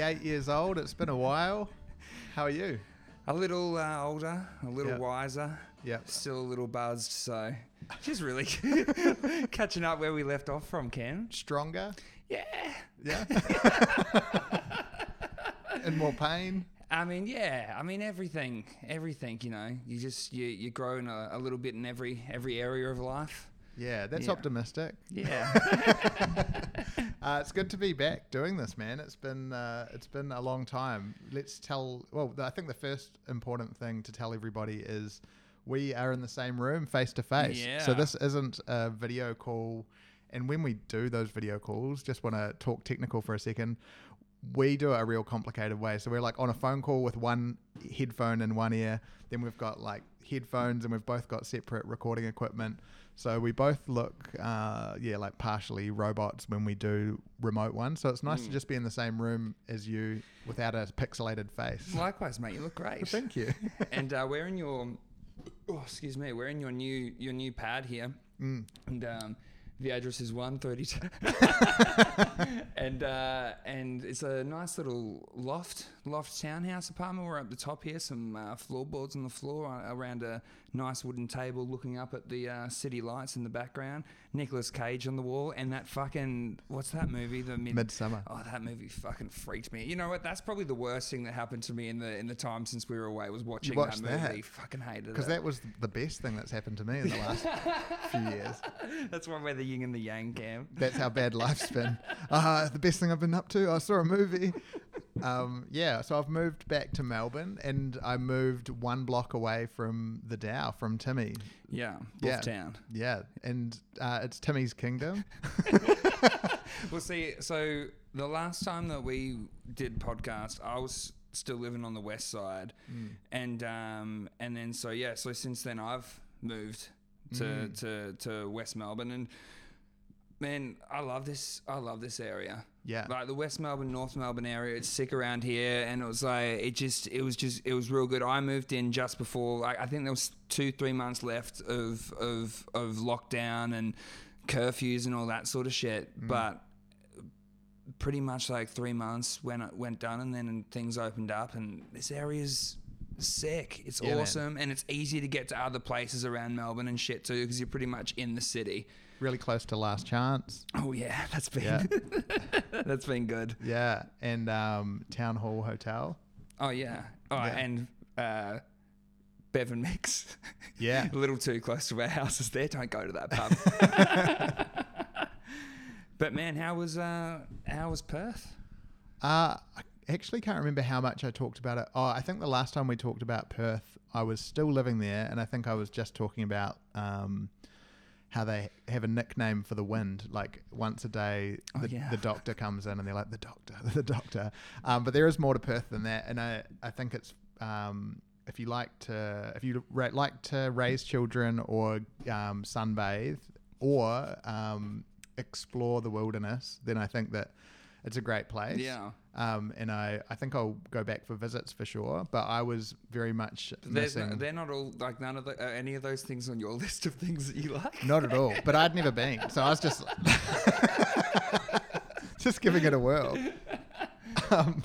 58 years old. It's been a while. How are you? A little uh, older, a little Yep. wiser. Yeah. Still a little buzzed, so just really catching up where we left off from, Ken. Stronger? Yeah. Yeah. and more pain? I mean, yeah. I mean, everything, everything. You know, you just you you growing a, a little bit in every every area of life. Yeah, that's Yeah. optimistic. Yeah. Uh, it's good to be back doing this, man. It's been uh, it's been a long time. Let's tell. Well, I think the first important thing to tell everybody is we are in the same room, face to face. So this isn't a video call. And when we do those video calls, just want to talk technical for a second. We do it a real complicated way. So we're like on a phone call with one headphone in one ear. Then we've got like headphones, and we've both got separate recording equipment. So we both look, uh, yeah, like partially robots when we do remote ones. So it's nice to just be in the same room as you without a pixelated face. Likewise, mate. You look great. Thank you. and uh, we're in your, oh, excuse me, we're in your new your new pad here, Mm. and um, the address is one thirty two, and uh, and it's a nice little loft loft townhouse apartment. We're up the top here, some uh, floorboards on the floor uh, around a nice wooden table, looking up at the uh, city lights in the background. Nicolas Cage on the wall, and that fucking what's that movie? The mid- Midsommar. Oh, that movie fucking freaked me. You know what? That's probably the worst thing that happened to me in the in the time since we were away was watching that movie. that? Fucking hated it Because that was the best thing that's happened to me in the last few years. That's one where the yin and the yang cam. That's how bad life's been. Uh, the best thing I've been up to, I saw a movie. Um, yeah, so I've moved back to Melbourne and I moved one block away from the Dow, from Timmy. Yeah, Yeah. Town. Yeah, and uh, it's Timmy's Kingdom. Well, see, so the last time that we did podcast, I was still living on the west side, Mm. and um, and then so yeah, so since then I've moved to Mm. to to West Melbourne, and man, I love this. I love this area. Yeah. like the West Melbourne, North Melbourne area. It's sick around here, and it was like it just, it was just, it was real good. I moved in just before, like I think there was two, three months left of of of lockdown and curfews and all that sort of shit, mm. but. Pretty much like three months when it went done, and then things opened up, and this area's sick. It's Yeah, man. awesome, and it's easy to get to other places around Melbourne and shit too, because you're pretty much in the city. Really close to Last Chance. Oh yeah, that's been Yeah. that's been good. Yeah, and um, Town Hall Hotel. Oh yeah. Oh, Yeah. and uh, Bevan Mix. Yeah. a little too close to our houses there. Don't go to that pub. but man, how was uh, how was Perth? Uh, I actually can't remember how much I talked about it. Oh, I think the last time we talked about Perth, I was still living there, and I think I was just talking about um, how they have a nickname for the wind. Like once a day, Oh, the, yeah. the doctor comes in, and they're like the doctor, the doctor. Um, but there is more to Perth than that, and I I think it's. Um, if you like to, if you ra- like to raise children or um, sunbathe or um, explore the wilderness, then I think that it's a great place. Yeah. Um, and I, I think I'll go back for visits for sure. But I was very much missing. no, they're not all like none of the, uh, any of those things on your list of things that you like. Not at all. But I'd never been, so I was just just giving it a whirl. Um,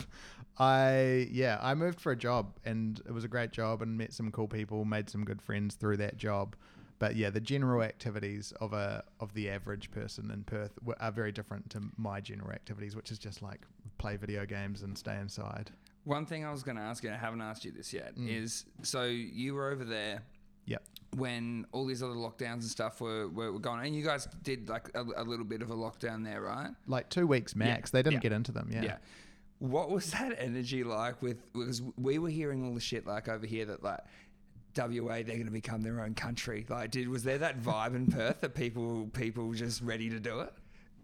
I yeah, I moved for a job, and it was a great job, and met some cool people, made some good friends through that job. But yeah, the general activities of a of the average person in Perth were, are very different to my general activities, which is just like play video games and stay inside. One thing I was going to ask you, and I haven't asked you this yet, Mm. is so you were over there Yep. when all these other lockdowns and stuff were, were, were going, and you guys did like a, a little bit of a lockdown there, right? Like two weeks max. They didn't Yeah. get into them. Yeah. Yeah. What was that energy like with because we were hearing all the shit like over here that like WA they're going to become their own country. Like did was there that vibe in Perth that people people just ready to do it?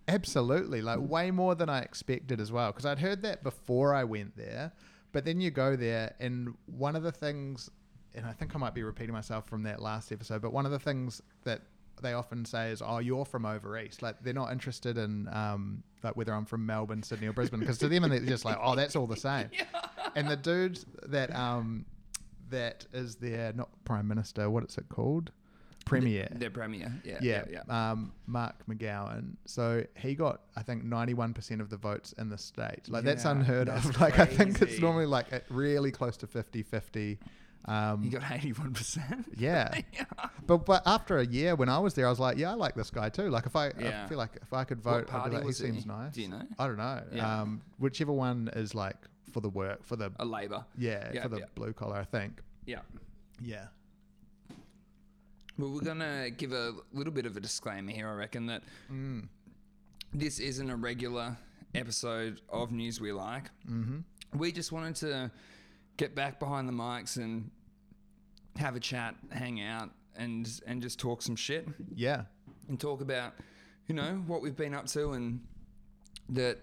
Absolutely, like way more than I expected as well. Because I'd heard that before I went there, but then you go there, and one of the things, and I think I might be repeating myself from that last episode, but one of the things that they often say is, "Oh, you're from over east." Like they're not interested in um, like whether I'm from Melbourne, Sydney, or Brisbane, because to them, they're just like, "Oh, that's all the same." Yeah. And the dude that um, that is their not prime minister, what is it called? Premier. Their premier. Yeah. yeah, Yeah. yeah. Um, Mark McGowan. So he got, I think, ninety-one percent of the votes in the state. Like that's unheard that's of. Like I think it's normally like really close to 50-50. Um, You got eighty-one percent. yeah. But but after a year when I was there, I was like, yeah, I like this guy too. Like if I, Yeah. I feel like if I could vote, I'd be like, he was he? seems nice. Do you know? I don't know. Yeah. Um, whichever one is like for the work, for the A Labor. yeah, Yeah, for the blue collar, I think. Yeah. Yeah. Well, we're gonna give a little bit of a disclaimer here. I reckon that Mm. this isn't a regular episode of News We Like. Mm-hmm. We just wanted to get back behind the mics and have a chat, hang out, and and just talk some shit Yeah. and talk about, you know, what we've been up to and that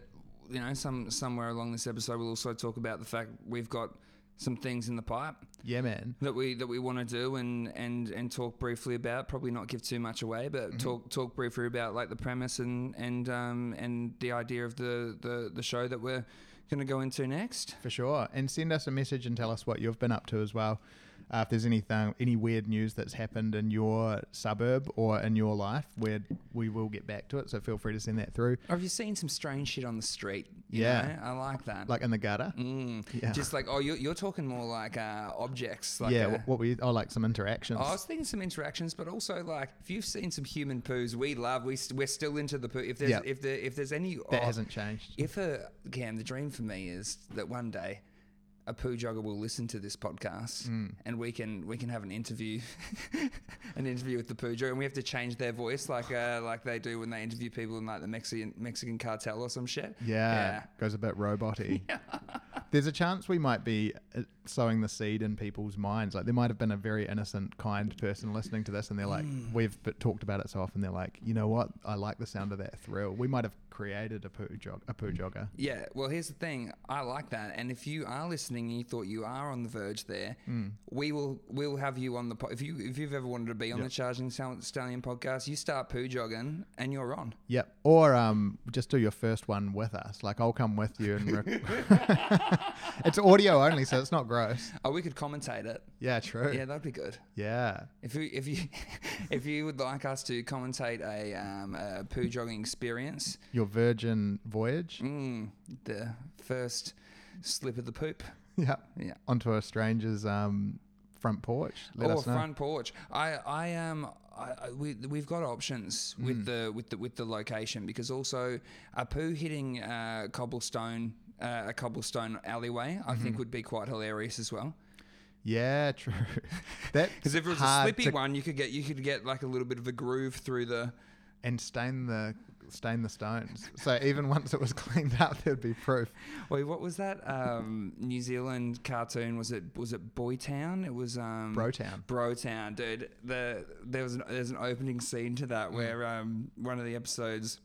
you know some somewhere along this episode we'll also talk about the fact we've got some things in the pipe Yeah, man. that we that we want to do and and and talk briefly about probably not give too much away but talk talk briefly about like the premise and and um and the idea of the the the show that we're going to go into next For sure. And send us a message and tell us what you've been up to as well. Uh, if there's anything, any weird news that's happened in your suburb or in your life, where we will get back to it. So feel free to send that through, or have you seen some strange shit on the street you Yeah. know? i like that like in the gutter. Mm. Yeah. Just like oh, you're, you're talking more like uh, objects. Like yeah. uh, what, what we, oh, like some interactions. I was thinking some interactions, but also like if you've seen some human poos, we love. We st- we're still into the poo. If there's Yeah. if there if there's any that oh, hasn't changed. If a Cam, the dream for me is that one day a poo jogger will listen to this podcast Mm. and we can we can have an interview, an interview with the poo jogger, and we have to change their voice like uh, like they do when they interview people in like the Mexican Mexican cartel or some shit. Yeah, yeah. goes a bit roboty. There's a chance we might be uh, sowing the seed in people's minds. Like there might have been a very innocent, kind person listening to this, and they're like, Hmm. we've talked about it so often. They're like, you know what? I like the sound of that thrill. We might have created a poo jog, a poo jogger. Yeah, well, here's the thing. I like that, and if you are listening and you thought you are on the verge there, Mm. we will we will have you on the po- if you if you've ever wanted to be on Yep. the Charging Stallion podcast, you start poo jogging and you're on. Yep. Or um, just do your first one with us. Like I'll come with you and. Rec- it's audio only, so it's not gross. Oh, we could commentate it. Yeah, true. Yeah, that'd be good. Yeah. If you if you if you would like us to commentate a, um, a poo jogging experience, Your virgin voyage. mm, the first slip of the poop. Yeah. Yeah. Onto a stranger's um, front porch. Let or us know. front porch. I I um I, I- we we've got options Mm. with the with the with the location because also a poo hitting uh, cobblestone uh, a cobblestone alleyway I Mm-hmm. think would be quite hilarious as well. Yeah, true. That Because if it was a slippy one, you could get you could get like a little bit of a groove through the. and stain the stain the stones. So even once it was cleaned up, there'd be proof. Wait, what was that um, New Zealand cartoon? Was it was it Boytown? It was um, Brotown. Brotown, dude. The there was an, there's an opening scene to Mm. that where um one of the episodes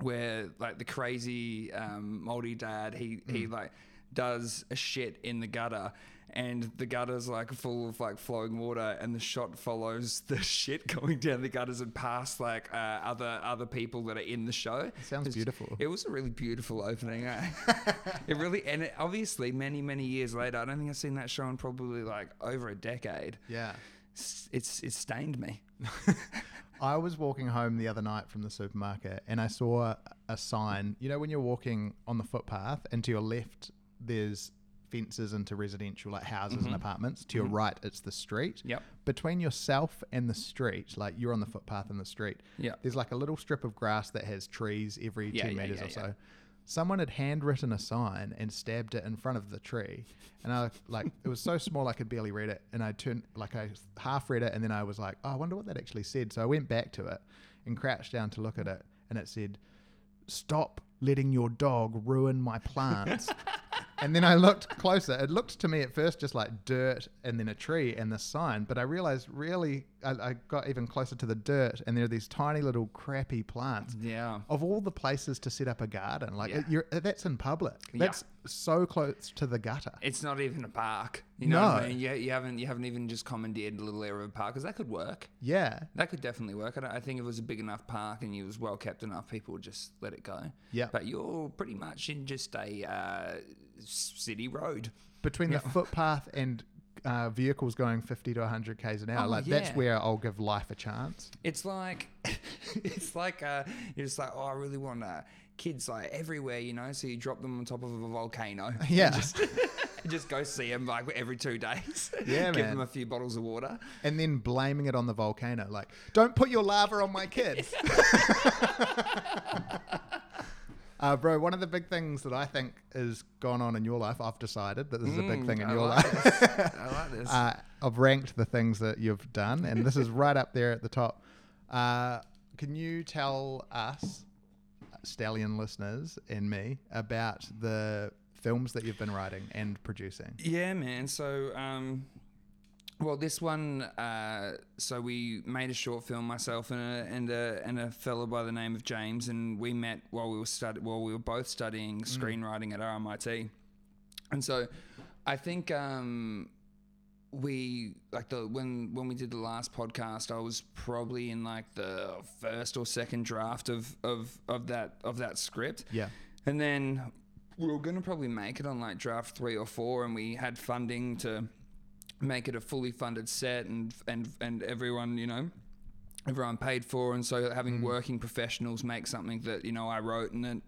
where like the crazy um moldy dad he he Mm. like does a shit in the gutter and the gutter's like full of like flowing water and the shot follows the shit going down the gutters and past like uh, other other people that are in the show It sounds It's- beautiful. it was a really beautiful opening eh? it really and it, obviously many many years later i don't think i've seen that show in probably like over a decade Yeah. it's it's, it's stained me I was walking home the other night from the supermarket and I saw a sign. You know, when you're walking on the footpath and to your left, there's fences into residential, like houses and apartments. To your right, it's the street. Mm-hmm. Yep. Between yourself and the street, like you're on the footpath in the street, Yeah. there's like a little strip of grass that has trees every Yeah, 10 yeah, meters yeah, or yeah. so. Someone had handwritten a sign and stabbed it in front of the tree, and I like it was so small I could barely read it. And I turned like I half read it, and then I was like, "Oh, I wonder what that actually said." So I went back to it and crouched down to look at it, and it said, "Stop letting your dog ruin my plants." and then I looked closer. It looked to me at first just like dirt and then a tree and the sign, but I realized really I, I got even closer to the dirt, and there are these tiny little crappy plants yeah of all the places to set up a garden, like Yeah. you're, that's in public. Yeah. That's so close to the gutter. it's not even a park you know what No. I mean? you, you haven't you haven't even just commandeered a little area of a park because that could work Yeah, that could definitely work I, I think if it was a big enough park and you was well kept enough people would just let it go yeah. but you're pretty much in just a uh, city road Between the footpath and uh, vehicles going 50 to 100 k's an hour. Oh, like that's where I'll give life a chance. It's like, it's like uh, you're just like, oh, I really want uh, kids like everywhere, you know. So you drop them on top of a volcano. Yeah. just, just go see them like every two days. Yeah, give man. them a few bottles of water. And then blaming it on the volcano, like, don't put your lava on my kid. Uh, bro, one of the big things that I think has gone on in your life, I've decided that this is a big Mm, thing in I your like life. I like this. uh, I've ranked the things that you've done, and this is right up there at the top. Uh, can you tell us, Stallion listeners, and me about the films that you've been writing and producing? Yeah, man. So, um, well, this one, uh, so we made a short film, myself and a and a and a fellow by the name of James, and we met while we were stud- while we were both studying screenwriting at RMIT, and so I think. Um, we like the when when we did the last podcast i was probably in like the first or second draft of of of that of that script Yeah. and then we were going to probably make it on like draft three or four, and we had funding to make it a fully funded set, and and and everyone, you know, everyone paid for, and so having working professionals make something that you know I wrote, and it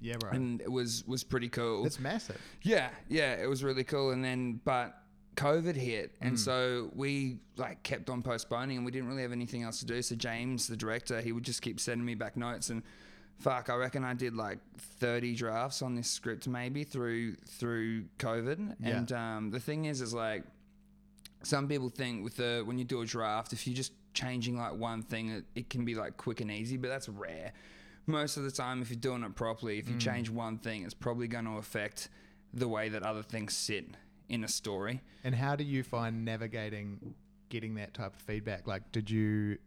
Yeah, bro. and it was was pretty cool. it's massive. Yeah, yeah, it was really cool. And then, but COVID hit, and so we like kept on postponing, and we didn't really have anything else to do. So James, the director, he would just keep sending me back notes, and fuck, I reckon I did like thirty drafts on this script maybe through through COVID. Yeah. And um, the thing is, is like some people think with the when you do a draft, if you're just changing like one thing, it, it can be like quick and easy, but that's rare. Most of the time, if you're doing it properly, if you mm. change one thing, it's probably going to affect the way that other things sit in a story. And how do you find navigating getting that type of feedback? Like, did you,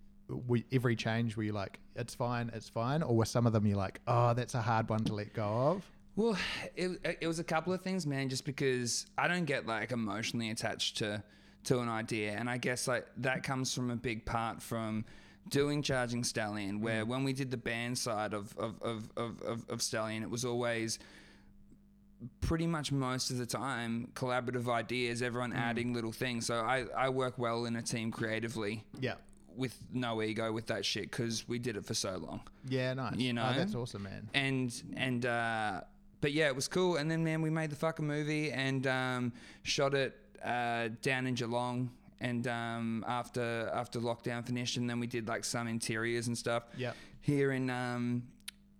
we, every change were you like, it's fine, it's fine? Or were some of them you like, oh, that's a hard one to let go of? Well, it, it was a couple of things, man. Just because I don't get like emotionally attached to to an idea, and I guess like that comes from a big part from doing Charging Stallion, where when we did the band side of of, of, of, of Stallion, it was always pretty much most of the time collaborative ideas, everyone adding little things. So I, I work well in a team creatively Yeah. with no ego with that shit because we did it for so long Yeah, nice. You know? oh, that's awesome, man. and and uh, but yeah, it was cool. And then man, we made the fucking movie and um, shot it uh, down in Geelong. And um, after after lockdown finished, and then we did like some interiors and stuff. Yep. Here in um,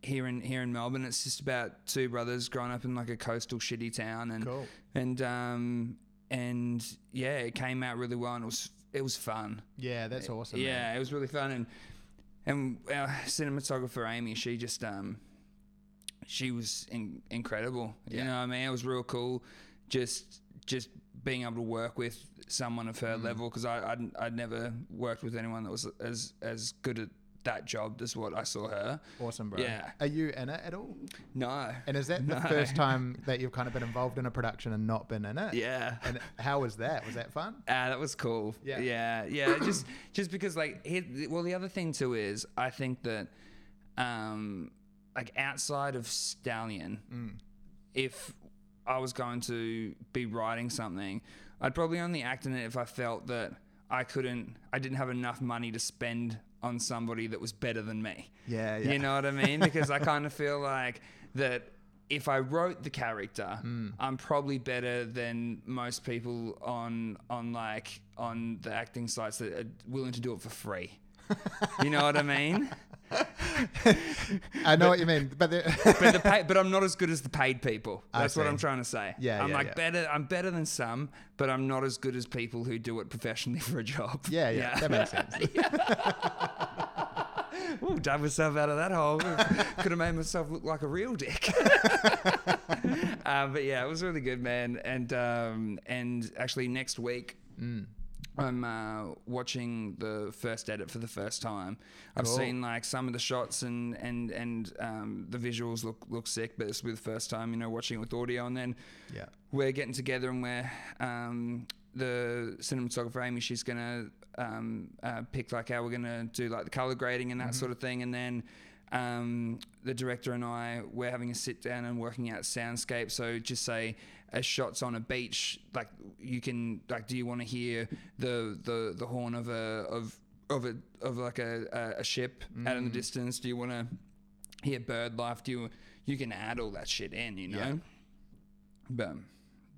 here in here in Melbourne, it's just about two brothers growing up in like a coastal shitty town, and Cool. and um, and yeah, it came out really well, and it was it was fun. Yeah, that's awesome. Yeah, man. it was really fun, and and our cinematographer Amy, she just um, she was in, incredible. You know, what I mean, it was real cool, just just being able to work with someone of Mm. her level because I I'd, I'd never worked with anyone that was as as good at that job as what I saw her. Awesome, bro. Yeah. Are you in it at all? No. And is that the first time that you've kind of been involved in a production and not been in it? Yeah. And how was that? Was that fun? Ah, that was cool. Yeah. yeah, yeah. just just because like, here, well, the other thing too is I think that, um, like outside of Stallion, Mm. if I was going to be writing something, I'd probably only act in it if I felt that I couldn't, I didn't have enough money to spend on somebody that was better than me. Yeah, yeah. You know what I mean? Because I kind of feel like that if I wrote the character, Mm. I'm probably better than most people on on like on the acting sites that are willing to do it for free. You know what I mean? I know what you mean, but But the pay, but I'm not as good as the paid people. That's what. I'm trying to say. Yeah, I'm yeah, like yeah. better. I'm better than some, but I'm not as good as people who do it professionally for a job. yeah, yeah, that makes sense. Ooh, dug myself out of that hole. Could have made myself look like a real dick. um, but yeah, it was really good, man. And um, and actually, next week. Mm. I'm uh, watching the first edit for the first time. I've Cool. seen like some of the shots and and and um, the visuals look look sick, but it's with the first time, you know, watching it with audio. And then Yeah. we're getting together and we're um, the cinematographer Amy. She's gonna um, uh, pick like how we're gonna do like the color grading and that Mm-hmm. sort of thing, and then um, the director and I we're having a sit down and working out soundscape. So just say a shot's on a beach, like you can like, do you want to hear the the the horn of a of of a of like a a, ship out in the distance? Do you want to hear bird life? Do you you can add all that shit in, you know? Yeah. But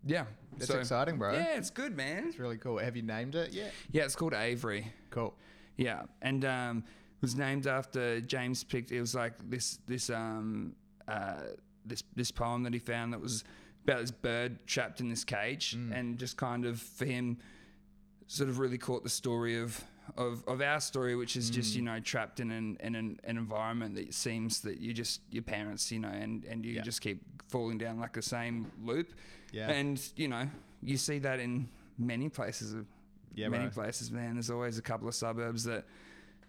yeah, That's so- exciting, bro. Yeah, it's good, man. It's really cool. Have you named it yet? Yeah, it's called Avery. Cool. Yeah, and um, it was named after James picked. It was like this this um uh this this poem that he found that was about this bird trapped in this cage, mm. and just kind of for him, sort of really caught the story of. Of, of our story, which is just mm. you know trapped in an in an, an environment that seems that you just your parents you know and and you Yeah. just keep falling down like the same loop, Yeah. and you know you see that in many places of Yeah, many bro. places, man. There's always a couple of suburbs that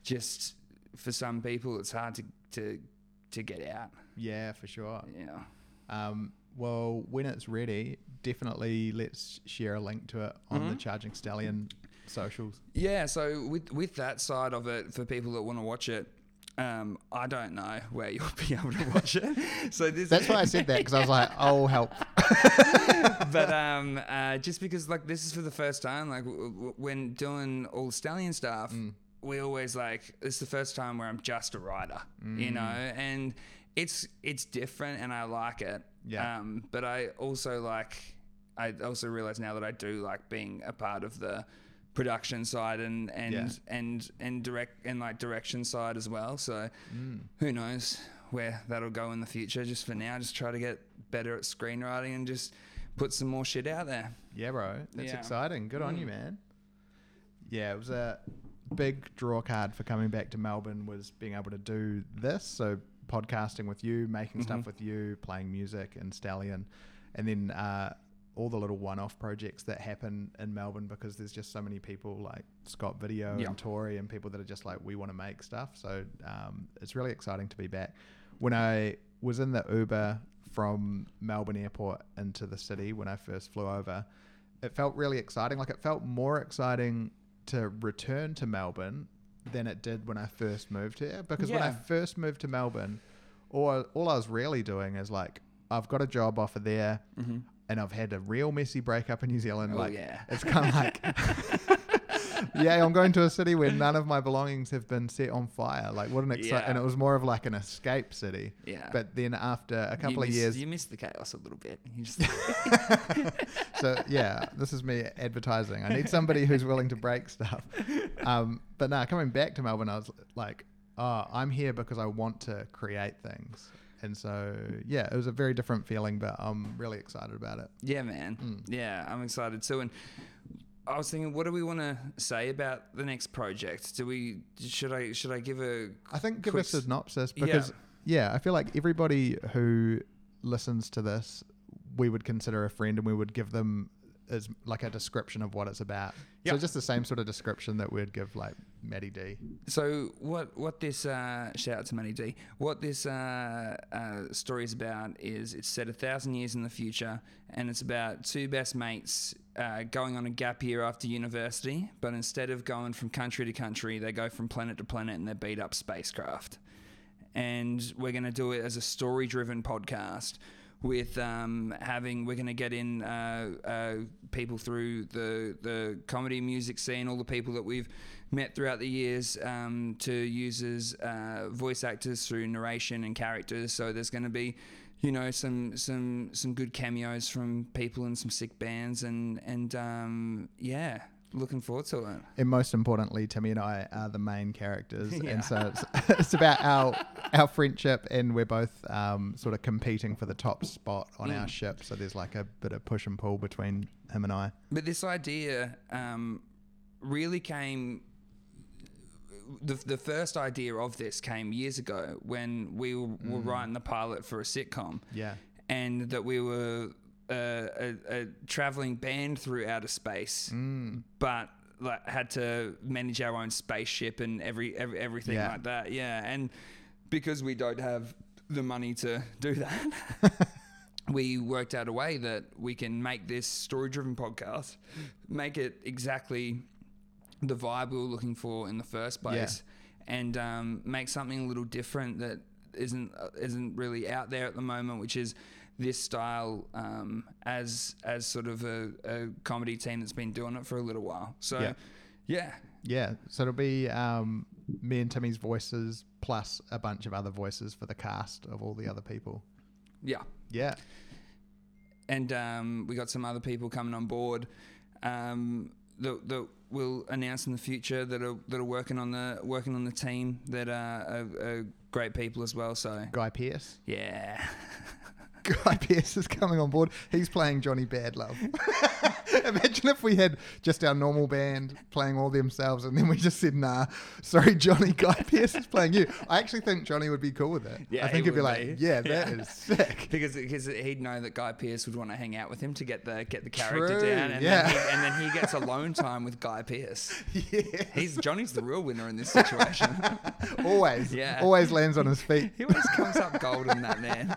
just for some people it's hard to to to get out. Yeah, for sure. Yeah. Um, well, when it's ready, definitely let's share a link to it on Mm-hmm. the Charging Stallion socials. Yeah, so with with that side of it, for people that want to watch it, um, I don't know where you'll be able to watch it. So this That's why I said that because I was like, oh, help. but um, uh, just because like this is for the first time, like w- w- when doing all the stallion stuff, Mm. we always like it's the first time where I'm just a rider, Mm. you know, and it's it's different and I like it. Yeah. Um, but I also like I also realize now that I do like being a part of the production side and and Yeah. and and direct and like direction side as well. So Mm. who knows where that'll go in the future. Just for now, just try to get better at screenwriting and just put some more shit out there. Yeah, bro. That's Yeah. exciting. Good on you, Mm. man. Yeah, it was a big draw card for coming back to Melbourne was being able to do this. So podcasting with you, making stuff Mhm. with you, playing music and Stallion, and then uh, all the little one-off projects that happen in Melbourne because there's just so many people like Scott Video Yeah. and Tori and people that are just like we want to make stuff. So um, it's really exciting to be back. When I was in the Uber from Melbourne Airport into the city when I first flew over, it felt really exciting. Like it felt more exciting to return to Melbourne than it did when I first moved here. Because when I first moved to Melbourne, all all I was really doing is like I've got a job offer there, Mm-hmm. and I've had a real messy breakup in New Zealand. Oh, like yeah. it's kind of like. Yeah, I'm going to a city where none of my belongings have been set on fire. Like, what an exciting! Yeah. And it was more of like an escape city. Yeah. But then after a couple you of miss, years, you miss the chaos a little bit. So yeah, this is me advertising. I need somebody who's willing to break stuff. Um, but now coming back to Melbourne, I was like, oh, I'm here because I want to create things. And so yeah, it was a very different feeling, but I'm really excited about it. yeah, man. Mm. Yeah, I'm excited too. And I was thinking, what do we want to say about the next project? Do we should I should I give a I think give a synopsis because yeah. I feel like everybody who listens to this, we would consider a friend, and we would give them as like a description of what it's about. Yeah. So just the same sort of description that we'd give like Maddie D. So what what this uh, shout out to Money D. What this uh, uh, story is about is it's set a thousand years in the future, and it's about two best mates uh, going on a gap year after university. But instead of going from country to country, they go from planet to planet and they beat up spacecraft. And we're going to do it as a story driven podcast. With um, having, we're going to get in uh, uh, people through the the comedy music scene, all the people that we've met throughout the years um, to use as uh, voice actors through narration and characters. So there's going to be, you know, some some some good cameos from people and some sick bands, and and um, yeah, looking forward to it. And most importantly, Timmy and I are the main characters, Yeah. and so it's, it's about our our friendship, and we're both um, sort of competing for the top spot on our Mm. ship. So there's like a bit of push and pull between him and I. But this idea um, really came. The, the first idea of this came years ago when we were, were writing the pilot for a sitcom. Yeah, and that we were uh, a, a traveling band through outer space, mm. but like had to manage our own spaceship and every, every everything Yeah. like that. Yeah, and because we don't have the money to do that. We worked out a way that we can make this story-driven podcast, make it exactly the vibe we were looking for in the first place, and um, make something a little different that isn't uh, isn't really out there at the moment, which is this style um, as as sort of a, a comedy team that's been doing it for a little while. So Yeah. yeah, Yeah, so it'll be um, me and Timmy's voices plus a bunch of other voices for the cast of all the other people. yeah. Yeah, and um, we got some other people coming on board um, that, that we'll announce in the future that are that are working on the working on the team that are, are, are great people as well. So Guy Pearce. yeah, Guy Pearce is coming on board. He's playing Johnny Badlove. Imagine if we had just our normal band playing all themselves, and then we just said, "Nah, sorry, Johnny. Guy Pearce is playing you." I actually think Johnny would be cool with it. Yeah, I think he he'd be like, be. "Yeah, that is Yeah. sick." because because he'd know that Guy Pearce would want to hang out with him to get the get the character True, down, and, yeah. then he, and then he gets alone time with Guy Pearce. yeah, He's Johnny's the real winner in this situation. always, Yeah. always lands on his feet. He always comes up golden, that man.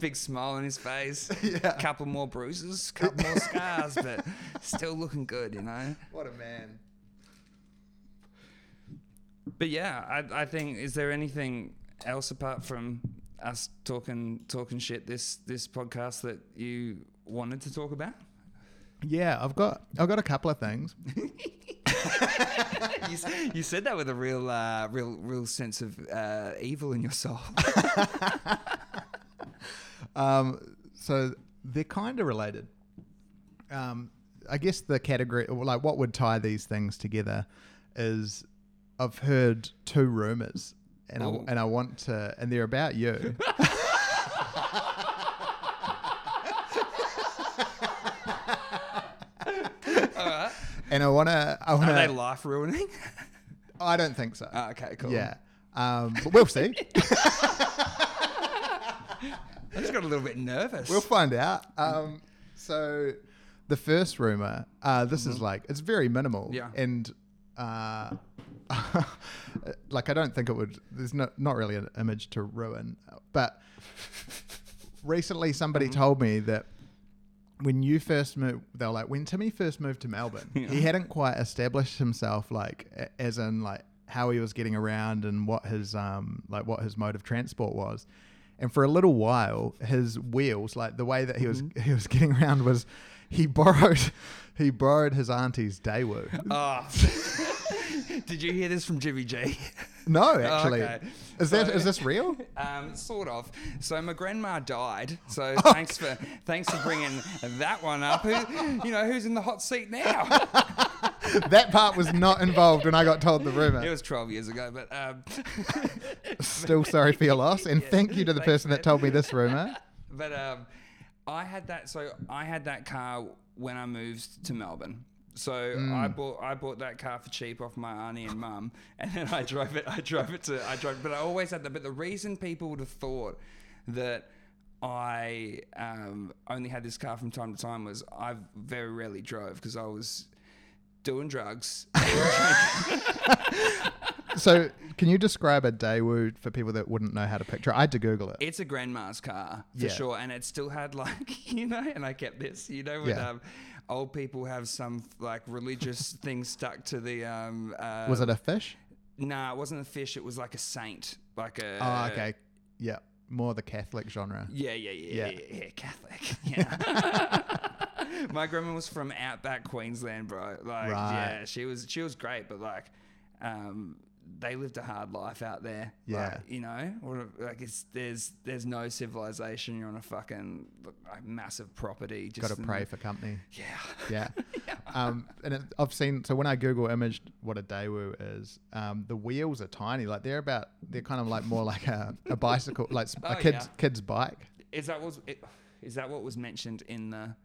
Big smile on his face. Yeah. Couple more bruises, couple more scars, but still looking good, you know. What a man. But yeah, I, I think is there anything else apart from us talking talking shit this this podcast that you wanted to talk about? Yeah, I've got I've got a couple of things. you, you said that with a real uh, real real sense of uh, evil in your soul. Um, so they're kind of related. Um, I guess the category, like what would tie these things together, is I've heard two rumors, and I, and I want to, and they're about you. And I want to, I wanna, Are they life ruining? I don't think so. Oh, okay, cool. Yeah, um, but we'll see. I just got a little bit nervous. We'll find out. Um, so the first rumor, uh, this is like it's very minimal, Mm-hmm. Yeah. and uh, like I don't think it would. There's not not really an image to ruin, but recently somebody Mm-hmm. told me that. When you first moved, they were like, when Timmy first moved to Melbourne, he hadn't quite established himself, like, as in, like, how he was getting around and what his, um, like, what his mode of transport was. And for a little while, his wheels, like the way that he was Mm-hmm. he was getting around, was he borrowed he borrowed his auntie's Daewoo. Oh. Did you hear this from Jimmy G? No, actually, okay. is that So- is this real? Um, sort of. So my grandma died. So Oh, thanks for thanks for bringing that one up. Who, you know, who's in the hot seat now? that part was not involved when I got told the rumor. it was 12 years ago, but um, Still sorry for your loss, and Yeah, thank you to the person that told me this rumor. but um, I had that. So I had that car when I moved to Melbourne. So I Mm. bought I bought that car for cheap off my auntie and mum, and then I drove it. I drove it to I drove, but I always had that. But the reason people would have thought that I um, only had this car from time to time was I very rarely drove because I was doing drugs. So, can you describe a Daewoo for people that wouldn't know how to picture? it? I had to Google it. It's a grandma's car for Yeah. sure, and it still had like you know, and I kept this, you know, when Yeah. um, old people have some like religious thing stuck to the. Um, uh, Was it a fish? Nah, it wasn't a fish. It was like a saint, like a. Oh, okay. Yeah, more the Catholic genre. Yeah, yeah, yeah, Yeah. yeah, yeah, Catholic. Yeah. My grandma was from outback Queensland, bro. Like, Right. yeah, she was she was great, but like, um, they lived a hard life out there. Yeah. Like, you know, a- like it's there's there's no civilization. You're on a fucking like, massive property. Just Got to pray the- for company. Yeah. Yeah. Um, and it, I've seen so when I Google imaged what a Daewoo is, um, the wheels are tiny. Like they're about they're kind of like more like a, a bicycle, like s- a Oh, kid's yeah. kid's bike. Is that was it, is that what was mentioned in the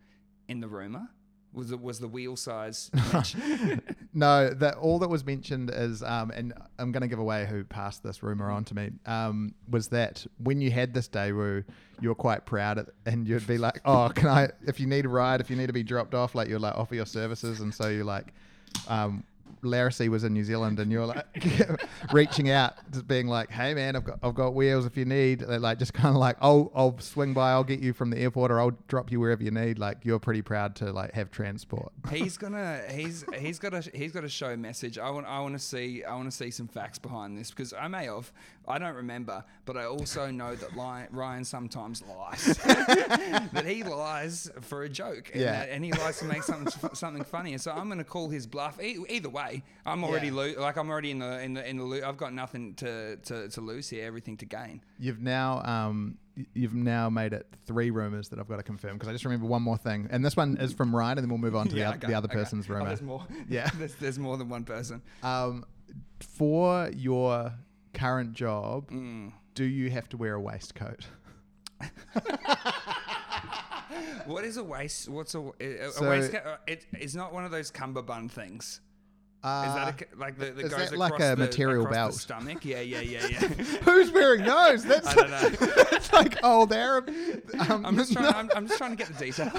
in the rumor? Was it was the wheel size? No, that all that was mentioned is, um, and I'm going to give away who passed this rumor on to me. Um, was that when you had this Daewoo, you were quite proud, of, and you'd be like, "Oh, can I? If you need a ride, if you need to be dropped off, like you're like offer your services." And so you like, um, Larissy was in New Zealand and you're like reaching out, just being like, "Hey man, I've got I've got wheels if you need." They're like just kind of like, "I'll I'll swing by, I'll get you from the airport, or I'll drop you wherever you need." Like you're pretty proud to like have transport. he's gonna he's he's got a he's got a show message. I want I want to see I want to see some facts behind this because I may have I don't remember, but I also know that Ryan sometimes lies. that he lies for a joke, and, Yeah. that, and he likes to make something something funny. And so I'm gonna call his bluff. E- either way, I'm already Yeah. lo- like I'm already in the in the in the lo- I've got nothing to, to to lose here, everything to gain. You've now um y- you've now made it three rumors that I've got to confirm because I just remember one more thing, and this one is from Ryan, and then we'll move on to the, oth- okay, the other okay. person's Oh, rumor. there's more. Yeah. there's, there's more than one person. Um, for your current job, Mm. do you have to wear a waistcoat? What is a waist? What's a, a, a waistcoat? uh, It, it's not one of those cummerbund things. Uh, Is that a, c- like the, that is goes that like across a the, material across belt? The stomach? Yeah, yeah, yeah, yeah. Who's wearing those? That's I don't know. it's like old Arab. Um, I'm just trying. I'm, I'm just trying to get the details.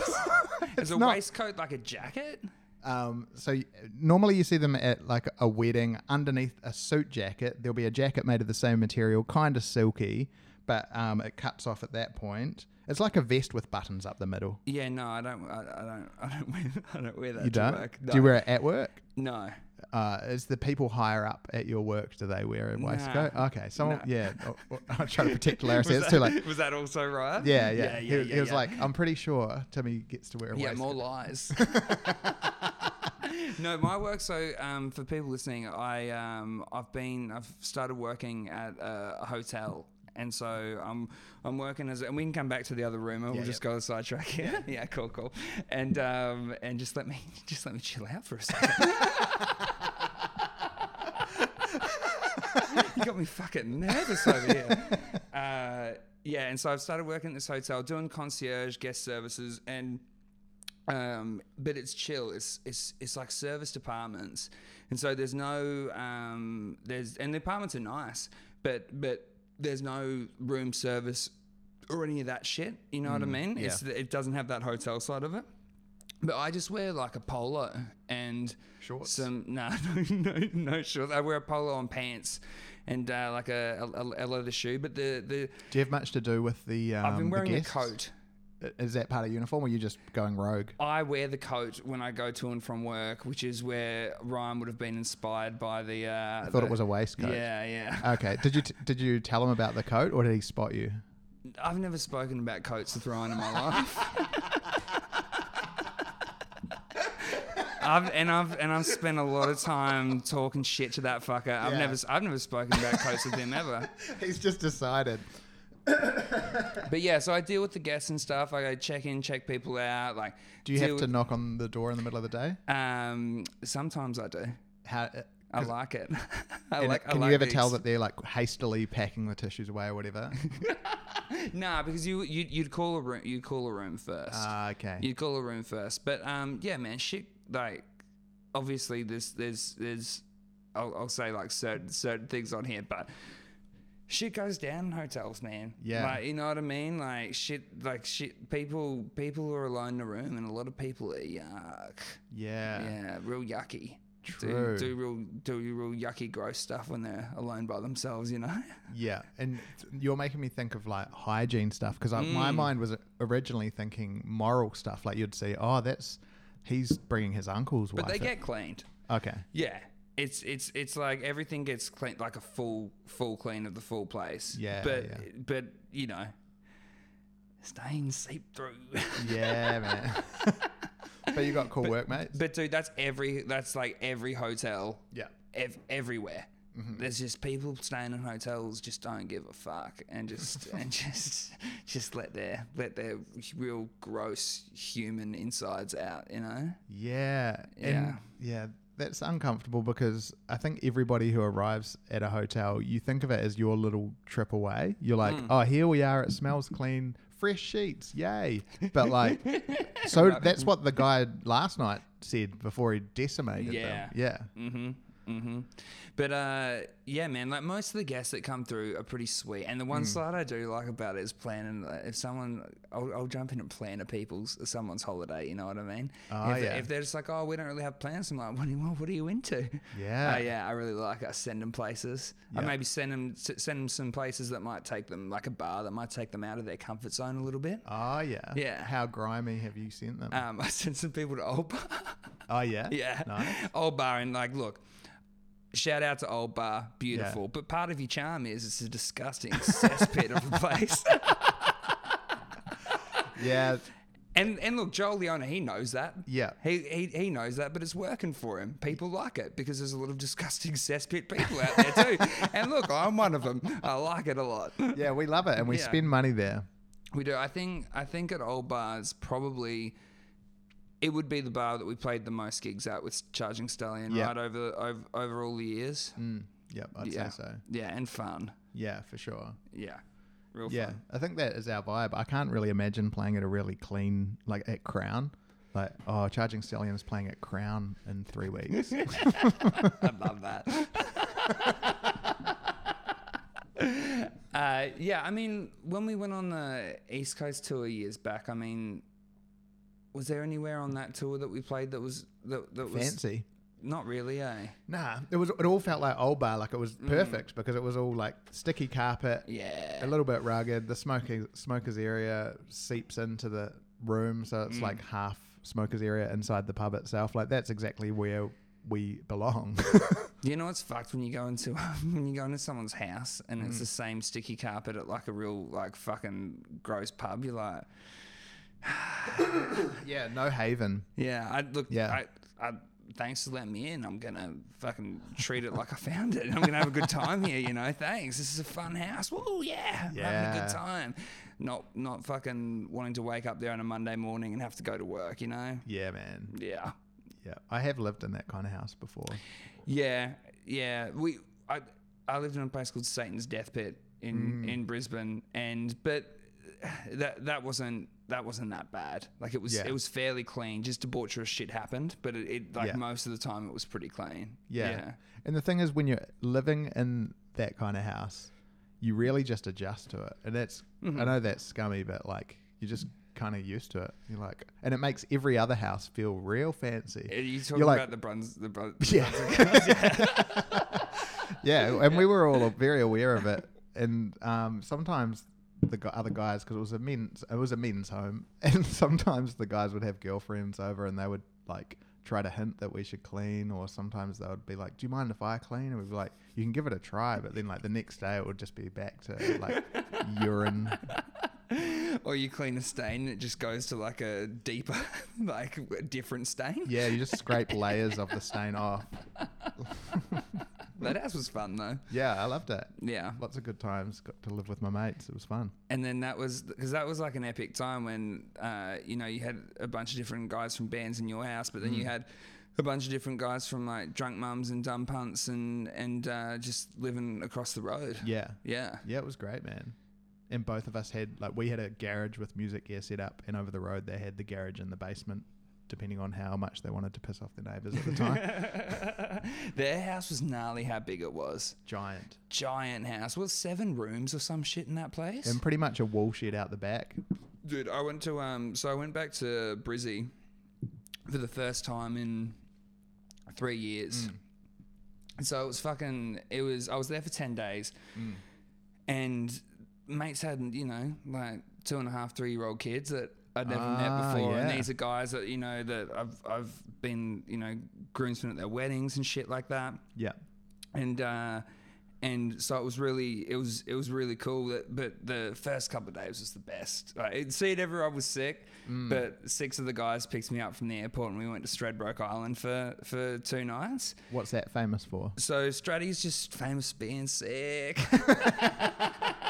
Is a not- waistcoat like a jacket? Um, so normally you see them at like a wedding underneath a suit jacket. There'll be a jacket made of the same material, kind of silky, but um, it cuts off at that point. It's like a vest with buttons up the middle. Yeah, no, I don't. I, I don't. I don't wear. I don't wear that. You don't? Work. No. Do you wear it at work? No. Uh, is the people higher up at your work? Do they wear a waistcoat? Nah. Okay, someone. Nah. Yeah, oh, I'm trying to protect Larry. Was It's that, too late. Was that also right? Yeah, yeah. Yeah, he, yeah, he yeah, was like, I'm pretty sure Timmy gets to wear a Yeah, waistcoat. more lies. no, my work. So, um, for people listening, I um, I've been I've started working at a, a hotel, and so I'm I'm working as and we can come back to the other room. We'll Yeah, just go to sidetrack here. Yeah. cool, cool. And um, and just let me just let me chill out for a second. you got me fucking nervous over here. Uh, yeah, and so I've started working at this hotel, doing concierge, guest services, and um, but it's chill. It's it's it's like service departments, and so there's no um, there's and the apartments are nice, but but there's no room service or any of that shit. You know what I mean? It's, it doesn't have that hotel side of it. But I just wear like a polo and Shorts? some no no no no shorts. I wear a polo and pants and uh, like a, a, a leather shoe. But the the Do you have much to do with the? Um, I've been wearing a coat. Is that part of uniform, or are you just going rogue? I wear the coat when I go to and from work, which is where Ryan would have been inspired by the. Uh, I thought it was a waistcoat. Yeah, yeah. Okay. Did you t- did you tell him about the coat, or did he spot you? I've never spoken about coats with Ryan in my life. I've, and I've and I've spent a lot of time talking shit to that fucker. I've Yeah. never I've never spoken about coats with him ever. He's just decided. But yeah, so I deal with the guests and stuff. I go check in, check people out. Like, Do you have to knock on the door in the middle of the day? Um, sometimes I do. How? uh, I like it. I like. I can like you ever the tell that they're like hastily packing the tissues away or whatever? Nah, because you you'd, you'd call a room you'd call a room first. Ah, okay. You'd call a room first. But um, yeah, man, shit. Like, obviously, there's there's there's I'll, I'll say like certain certain things on here, but shit goes down in hotels, man. Yeah. like you know what I mean. Like shit, like shit. People people are alone in the room, and a lot of people are yuck. yeah. Yeah, real yucky. True. Do, do real do real yucky gross stuff when they're alone by themselves, you know. Yeah, and you're making me think of like hygiene stuff because my Mm. mind was originally thinking moral stuff. Like you'd see, oh, that's he's bringing his uncle's what But they get cleaned. okay. Yeah. It's it's it's like everything gets clean like a full full clean of the full place. Yeah, But yeah. but you know stains seep through. Yeah, man. but you got cool workmates. but dude, that's every that's like every hotel yeah. ev- everywhere. Mm-hmm. There's just people staying in hotels just don't give a fuck and just and just just let their let their real gross human insides out, you know? Yeah. Yeah. And yeah, that's uncomfortable because I think everybody who arrives at a hotel, you think of it as your little trip away. You're like, Mm. oh, here we are. It smells clean. Fresh sheets. Yay. But like, so that's what the guy last night said before he decimated Yeah. them. Yeah. Mm-hmm. Hmm But uh, yeah, man, like most of the guests that come through are pretty sweet. And the one Mm. side I do like about it is planning. If someone, I'll, I'll jump in and plan a people's someone's holiday. You know what I mean? Oh, if, yeah. if they're just like, oh, we don't really have plans, I'm like, what are you, what are you into? Yeah. Uh, yeah, I really like. I send them places. I maybe send them send them some places that might take them, like a bar that might take them out of their comfort zone a little bit. Oh yeah. Yeah. How grimy have you sent them? Um, I sent some people to Old Bar. oh yeah. Yeah. Nice. Old Bar and like, look, shout out to Old Bar, beautiful. But part of your charm is it's a disgusting cesspit of a place. Yeah. and and look, Joel Leona, he knows that. Yeah. He, he he knows that, but it's working for him. People like it because there's a lot of disgusting cesspit people out there too. and look, I'm one of them. I like it a lot. Yeah. We love it, and we Yeah. spend money there. We do. I think. I think at old bars, probably it would be the bar that we played the most gigs at with Charging Stallion, Yeah. right over over over all the years. Mm. Yep. I'd yeah. say so. Yeah, and fun. Yeah, for sure. Yeah, real Yeah, fun. I think that is our vibe. I can't really imagine playing at a really clean, like at Crown. Like, oh, Charging Stallions playing at Crown in three weeks. I love that. uh, yeah, I mean, when we went on the East Coast tour years back, I mean, was there anywhere on that tour that we played that was that, that was Fancy. not really, eh? Nah, it was. It all felt like old bar. Like it was Mm. perfect because it was all like sticky carpet, Yeah. a little bit rugged. The smoking smokers area seeps into the room, so Mm. it's like half smokers area inside the pub itself. Like that's exactly where we belong. You know what's fucked when you go into when you go into someone's house and Mm. it's the same sticky carpet at like a real like fucking gross pub. You're like, yeah, no haven. yeah, I look, Yeah. I, I, thanks for letting me in. I'm gonna fucking treat it like I found it. I'm gonna have a good time here. You know, thanks. This is a fun house. Woo, yeah, I'm having a good time. Not not fucking wanting to wake up there on a Monday morning and have to go to work. You know, Yeah, man. yeah. Yeah, I have lived in that kind of house before. Yeah, yeah. We I I lived in a place called Satan's Death Pit in Mm. in Brisbane, and but that that wasn't that wasn't that bad. Like it was Yeah. it was fairly clean. Just debaucherous shit happened, but it, it like Yeah. most of the time it was pretty clean. Yeah. And the thing is, when you're living in that kind of house, you really just adjust to it. And that's, I Mhm. know that's scummy, but like, you're just kind of used to it. You're like, and it makes every other house feel real fancy. Are you talking You're like- about the Bruns the Bruns? Yeah. yeah. And we were all very aware of it. And um, sometimes the gu- other guys, because it was a men's, it was a men's home, and sometimes the guys would have girlfriends over, and they would like try to hint that we should clean, or sometimes they would be like, "Do you mind if I clean?" And we'd be like, "You can give it a try," but then like the next day, it would just be back to like urine. or you clean a stain and it just goes to like a deeper, like a different stain. Yeah, you just scrape layers of the stain off. That house was fun though. Yeah, I loved it. Yeah. Lots of good times. Got to live with my mates. It was fun. and then that was because that was like an epic time when uh, you know you had a bunch of different guys from bands in your house, but then you had a bunch of different guys from like drunk mums and dumb punts and and uh, just living across the road. Yeah. Yeah, Yeah, it was great, man. And both of us had like we had a garage with music gear set up, and over the road they had the garage in the basement, depending on how much they wanted to piss off their neighbours at the time. their house was gnarly. How big it was, Giant, giant house. Was seven rooms or some shit in that place? and pretty much a wall shed out the back. Dude, I went to um, so I went back to Brizzy for the first time in three years. So it was fucking. It was. I was there for ten days, and mates had you know like two and a half, three year old kids that I'd never met Ah, before, and these are guys that you know that I've I've been you know groomsmen at their weddings and shit like that Yeah, and uh, and so it was really it was it was really cool. That, but the first couple of days was the best. Like, see it, everyone was sick, but six of the guys picked me up from the airport, and we went to Stradbroke Island for for two nights. what's that famous for? So Straddy's just famous for being sick.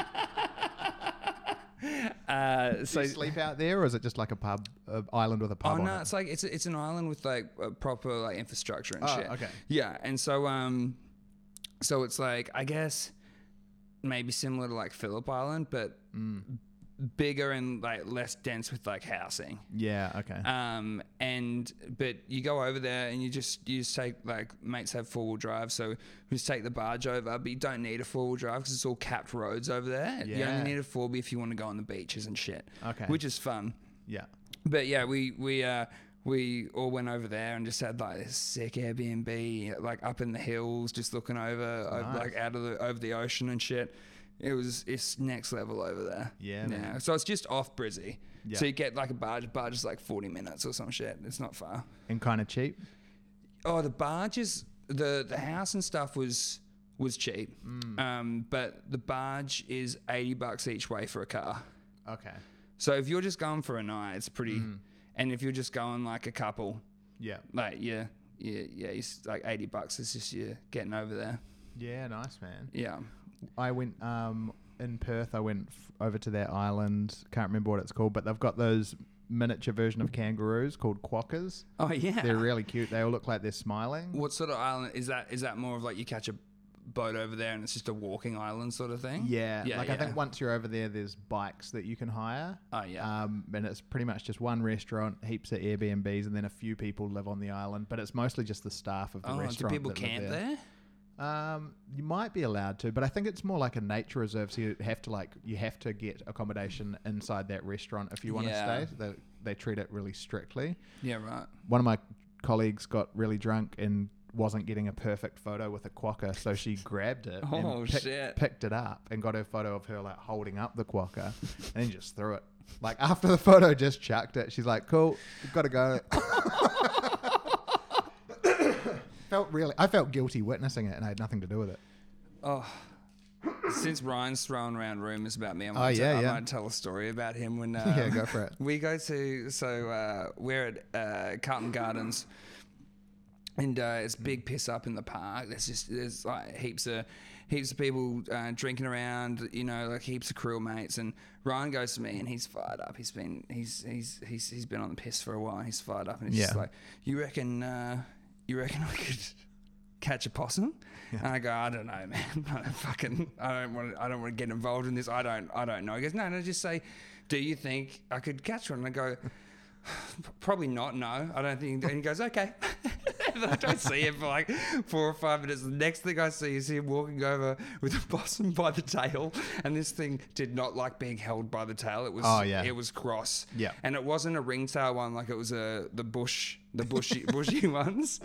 uh, Do so you sleep out there, or is it just like a pub, island with a pub? Oh no, it? it's like it's it's an island with like a proper like infrastructure and Oh, shit. okay. Yeah, and so um, so it's like I guess maybe similar to like Phillip Island, but Mm. Bigger and like less dense with like housing. Yeah. Okay. Um, and but you go over there and you just you just take like mates have four wheel drive, so we just take the barge over. But you don't need a four wheel drive because it's all capped roads over there. Yeah. You only need a four B if you want to go on the beaches and shit. Okay. which is fun. yeah. But yeah, we we uh we all went over there and just had like this sick Airbnb, like up in the hills, just looking over, over Nice. like out of the over the ocean and shit. It was it's next level over there. Yeah, man. So it's just off Brizzy. Yeah. So you get like a barge. Barge is like forty minutes or some shit. It's not far. And kind of cheap. Oh, the barges, the the house and stuff was was cheap. Mm. Um, but the barge is eighty bucks each way for a car. Okay. So if you're just going for a night, it's pretty. Mm. And if you're just going like a couple, Yeah. like yeah, yeah, yeah, it's like eighty bucks is just you getting over there. Yeah. Nice, man. Yeah. I went um, in Perth. I went f- over to that island. Can't remember what it's called, but they've got those miniature version of kangaroos called quokkas. Oh yeah. They're really cute. They all look like they're smiling. what sort of island is that? Is that more of like you catch a boat over there and it's just a walking island sort of thing? Yeah, Yeah, like I think once you're over there, there's bikes that you can hire. Oh yeah. Um, and it's pretty much just one restaurant, heaps of Airbnbs, and then a few people live on the island. But it's mostly just the staff of the restaurant. oh, do people that live camp there. there? Um, you might be allowed to, but I think it's more like a nature reserve. So you have to like you have to get accommodation inside that restaurant if you want to Yeah. stay. They, they treat it really strictly. Yeah, right. One of my colleagues got really drunk and wasn't getting a perfect photo with a quokka, so she grabbed it Oh, and pick- shit. picked it up and got her photo of her like holding up the quokka and then just threw it. Like after the photo, just chucked it. She's like, "Cool, got to go." felt really, I felt guilty witnessing it, and I had nothing to do with it. Oh, since Ryan's throwing around rumors about me, I Oh, might, yeah, I yeah. might tell a story about him when um, Yeah, go for it. We go to so uh, we're at uh, Carlton Gardens, and uh, it's big piss up in the park. There's just there's like heaps of heaps of people uh, drinking around. You know, like heaps of crew mates. And Ryan goes to me and he's fired up. He's been he's he's he's he's been on the piss for a while. He's fired up and he's just like, you reckon uh, you reckon I could catch a possum? And I go, I don't know, man. I don't fucking, I don't want, to, I don't want to get involved in this. I don't, I don't know. He goes, no, no, just say, do you think I could catch one? And I go, probably not. No, I don't think. And he goes, okay. I don't see him for like four or five minutes. The next thing I see is him walking over with a possum by the tail, and this thing did not like being held by the tail. It was, Oh, yeah. it was cross. Yeah. and it wasn't a ringtail one like it was a the bush, the bushy, bushy ones.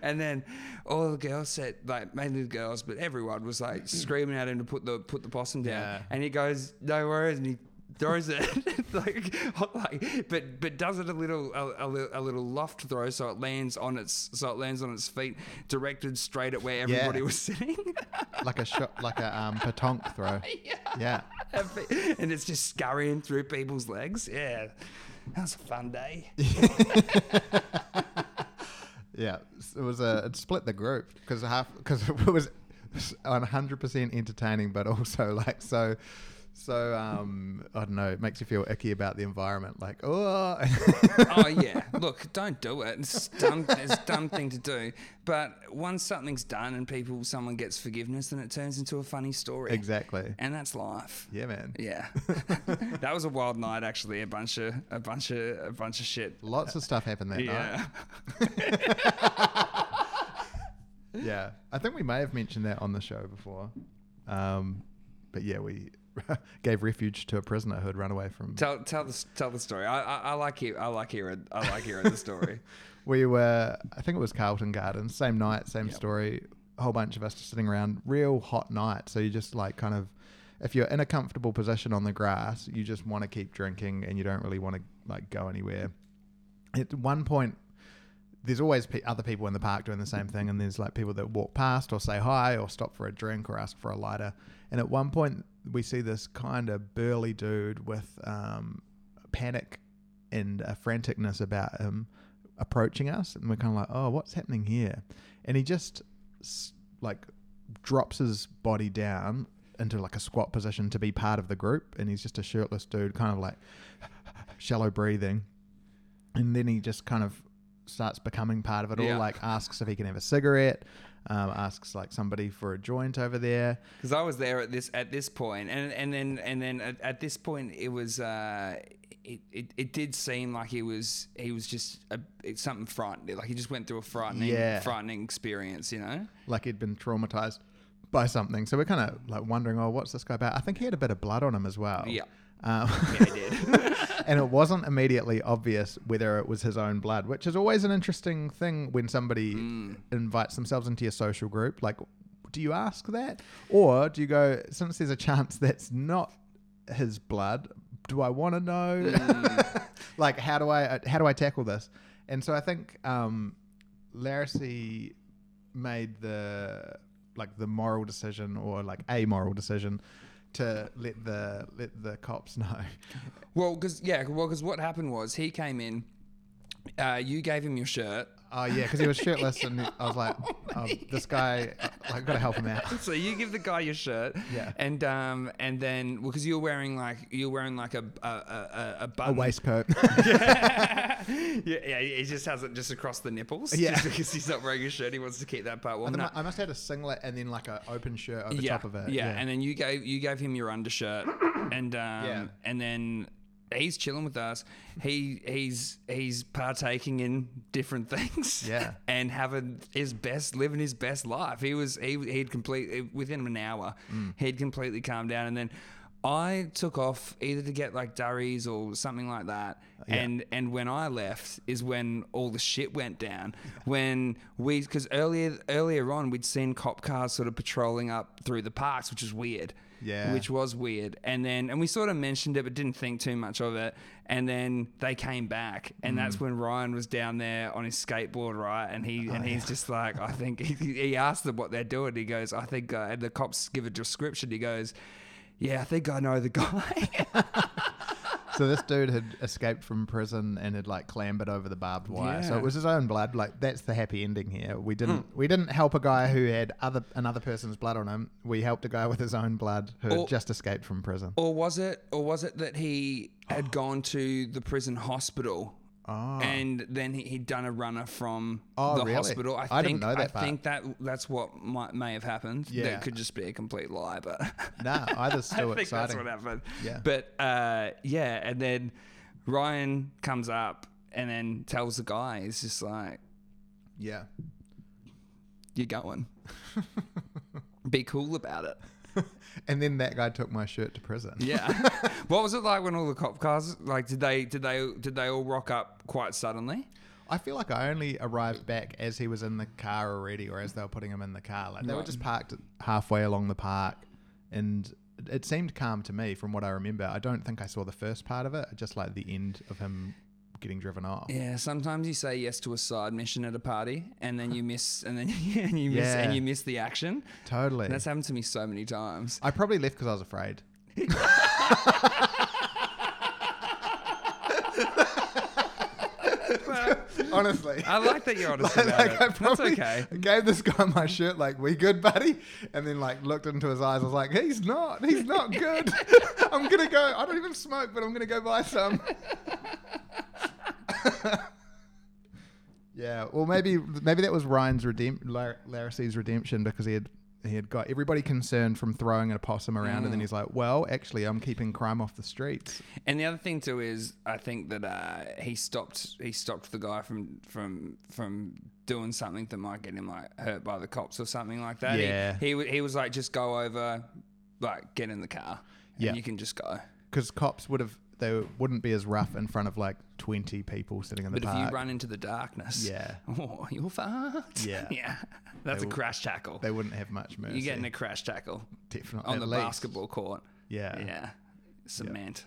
And then all the girls said, like mainly the girls, but everyone was like screaming at him to put the put the possum down. Yeah. And he goes, "No worries," and he throws it. Like, like but but does it a little a, a, little- loft throw so it lands on its so it lands on its feet directed straight at where everybody was sitting? Like a shot, like a um, petanque throw. Yeah. and it's just scurrying through people's legs? Yeah. That was a fun day. Yeah, it was a it split the group because half because it was one hundred percent entertaining, but also like so so um I don't know, it makes you feel icky about the environment. Like oh, oh yeah look don't do it it's dumb it's a dumb thing to do but once something's done and people someone gets forgiveness then it turns into a funny story exactly. and that's life Yeah, man. Yeah, that was a wild night. Actually, a bunch of a bunch of a bunch of shit. Lots of stuff happened that night. Yeah, Yeah, I think we may have mentioned that on the show before. Um, but yeah, we gave refuge to a prisoner who had run away from. tell tell the tell the story. I I, I like you. I like hearing. I like hearing the story. We were, I think it was Carlton Gardens, same night, same Yep. story. A whole bunch of us just sitting around, real hot night. So you just like kind of, if you're in a comfortable position on the grass, you just want to keep drinking and you don't really want to like go anywhere. At one point, there's always pe- other people in the park doing the same thing, and there's like people that walk past or say hi or stop for a drink or ask for a lighter. And at one point, we see this kind of burly dude with um, panic and a franticness about him approaching us, and we're kind of like, "Oh, what's happening here?" And he just like drops his body down into like a squat position to be part of the group, and he's just a shirtless dude, kind of like shallow breathing, and then he just kind of starts becoming part of it all. Like asks if he can have a cigarette, Um, asks like somebody for a joint over there. because I was there at this at this point, and and then and then at, at this point it was uh, it, it it did seem like he was he was just a, it's something frightening, like he just went through a frightening Yeah. frightening experience, you know. like he'd been traumatized by something. So we're kind of like wondering, oh, what's this guy about? I think he had a bit of blood on him as well. Yeah. Um, Yeah, he did. and it wasn't immediately obvious whether it was his own blood, which is always an interesting thing when somebody Mm. invites themselves into your social group. Like, do you ask that? Or do you go, since there's a chance that's not his blood, do I want to know? Mm. like, how do I, how do I tackle this? And so I think, um, Larissy made the, like the moral decision or like a moral decision to let the, let the cops know. Well, because yeah, well, because what happened was he came in. Uh, you gave him your shirt. Oh yeah, because he was shirtless, and I was like, oh, "This guy, I got to help him out." So you give the guy your shirt, Yeah. and um, and then because you're wearing like you're wearing like a a a, a, a A waistcoat. yeah, yeah, he just has it just across the nipples. Yeah. just because he's not wearing a shirt, he wants to keep that part warm. No. I must have had a singlet and then like an open shirt over yeah, top of it. yeah, and then you gave you gave him your undershirt, and um, Yeah. and then he's chilling with us. He he's he's partaking in different things. Yeah. and having his best, living his best life. He was he he'd complete within an hour. Mm. He'd completely calmed down, and then. I took off either to get like durries or something like that, Yeah. and and when I left is when all the shit went down. When we because earlier earlier on we'd seen cop cars sort of patrolling up through the parks, which is weird. Yeah. which was weird. And then and we sort of mentioned it, but didn't think too much of it. And then they came back, and that's Mm. when Ryan was down there on his skateboard, right? And he Oh, and he's just like, I think he, he asked them what they're doing. He goes, I think, uh, and the cops give a description. He goes. Yeah, I think I know the guy. So this dude had escaped from prison and had like clambered over the barbed wire. So it was his own blood. Like that's the happy ending here. We didn't hmm. we didn't help a guy who had other another person's blood on him. We helped a guy with his own blood who Or- had just escaped from prison. Or was it? Or was it that he had gone to the prison hospital? Oh. And then he, he'd done a runner from Oh, the really? hospital. I, I think, didn't know that I part. think that that's what might, may have happened. Yeah. That could just be a complete lie, but Nah, either's I still think exciting. that's what happened. Yeah. But uh, yeah, and then Ryan comes up and then tells the guy, he's just like, Yeah. "You're going. Be cool about it." And then that guy took my shirt to prison. Yeah. what was it like when all the cop cars like did they did they did they all rock up quite suddenly? I feel like I only arrived back as he was in the car already, or as they were putting him in the car. Like they were just parked halfway along the park, and it seemed calm to me from what I remember. I don't think I saw the first part of it. Just like the end of him getting driven off. Yeah, sometimes you say yes to a side mission at a party and then you miss and then and you miss Yeah. and you miss the action. Totally. That's happened to me so many times. I probably left because I was afraid. Honestly. I like that you're honest Like, about like, it. I That's okay. gave this guy my shirt, like, we good, buddy? And then, like, looked into his eyes. I was like, he's not. He's not good. I'm going to go. I don't even smoke, but I'm going to go buy some. yeah. Well, maybe maybe that was Ryan's redemp- Lar- redemption because he had. He had got everybody concerned from throwing an opossum around, Mm. and then he's like, "Well, actually, I'm keeping crime off the streets." And the other thing too is I think that uh, he stopped he stopped the guy from from from doing something that might get him like hurt by the cops or something like that. He- Yeah. He he, he was like just go over, like get in the car. Yeah. You can just go. Because cops would have, they wouldn't be as rough in front of like 20 people sitting in the But if park. you run into the darkness, Yeah. oh, you're fucked. Yeah. yeah, that's They a will- crash tackle. they wouldn't have much mercy. You're getting a crash tackle Definitely. on at the least. basketball court. Yeah. Yeah, cement.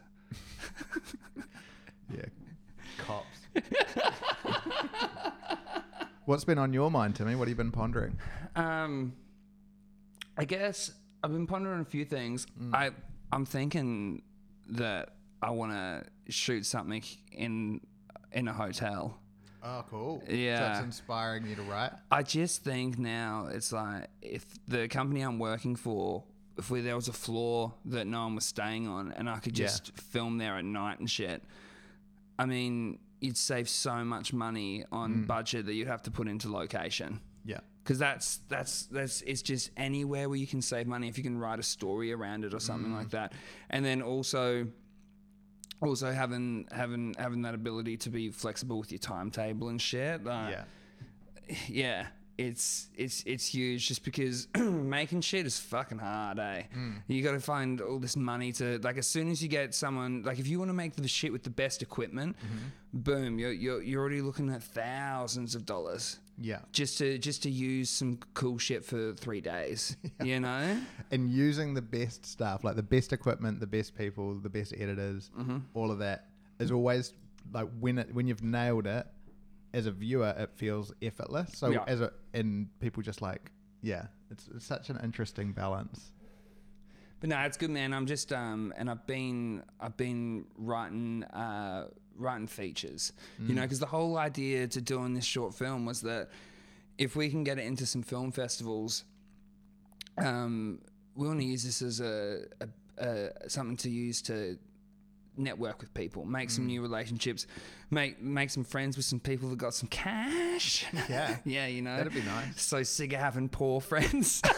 Yeah. Cops. What's been on your mind, Timmy? What have you been pondering? Um, I guess I've been pondering a few things. Mm. I I'm thinking that I want to shoot something in in a hotel. Oh, cool. So Yeah. it's inspiring you to write. I just think now it's like if the company I'm working for, if we, there was a floor that no one was staying on, and I could Yeah. just film there at night and shit. I mean, you'd save so much money on Mm. budget that you'd have to put into location. Yeah. because that's that's that's it's just anywhere where you can save money if you can write a story around it or something Mm. like that, and then also also having having having that ability to be flexible with your timetable and shit. Uh, yeah. yeah, it's it's it's huge just because making shit is fucking hard, eh? You got to find all this money to like as soon as you get someone like if you want to make the shit with the best equipment, boom, you're, you're you're already looking at thousands of dollars Yeah. just to just to use some cool shit for three days. You know? And using the best stuff, like the best equipment, the best people, the best editors, Mm-hmm. all of that is always like when it when you've nailed it as a viewer, it feels effortless. So Yeah. as a and people just like yeah, it's, it's such an interesting balance. But no, it's good, man. I'm just um, and I've been I've been writing uh, writing features, you know, because the whole idea to doing this short film was that if we can get it into some film festivals, um, we want to use this as a, a, a something to use to network with people, make some new relationships, make make some friends with some people that got some cash. Yeah. yeah, you know, That'd be nice. So sick of having poor friends.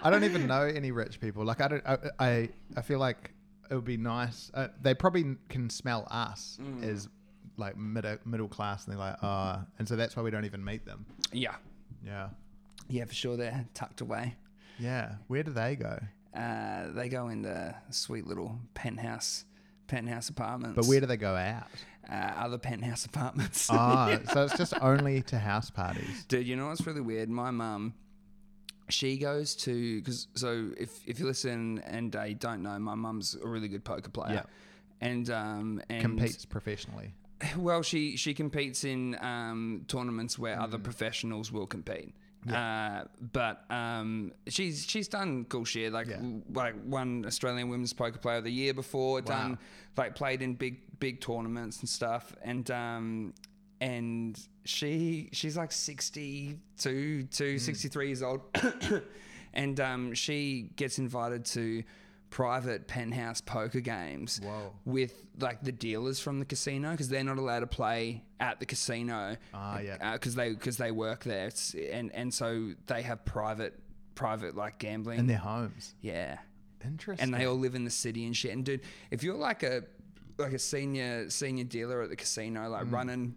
I don't even know any rich people. Like I don't. I I, I feel like it would be nice. Uh, they probably can smell us Mm. as like middle middle class, and they're like, ah, and so that's why we don't even meet them. yeah. Yeah, Yeah, for sure. They're tucked away. yeah. Where do they go? Uh, they go in the sweet little penthouse, penthouse apartments. But where do they go out? uh, other penthouse apartments? Ah, so it's just only to house parties. Dude, you know what's really weird? My mum, she goes to because so if if you listen and they don't know, my mum's a really good poker player. Yeah. And um and Competes professionally. well, she she competes in um, tournaments where other professionals will compete. Uh, but um, she's she's done cool shit like Yeah. w- like won Australian Women's Poker Player of the Year before. Done like played in big big tournaments and stuff. And um, and she she's like 62 to 63 years old, and um, she gets invited to private penthouse poker games Whoa. with like the dealers from the casino because they're not allowed to play at the casino Ah, yeah. because they because they work there it's, and and so they have private private like gambling In their homes. yeah Interesting. and they all live in the city and shit and dude if you're like a like a senior senior dealer at the casino like running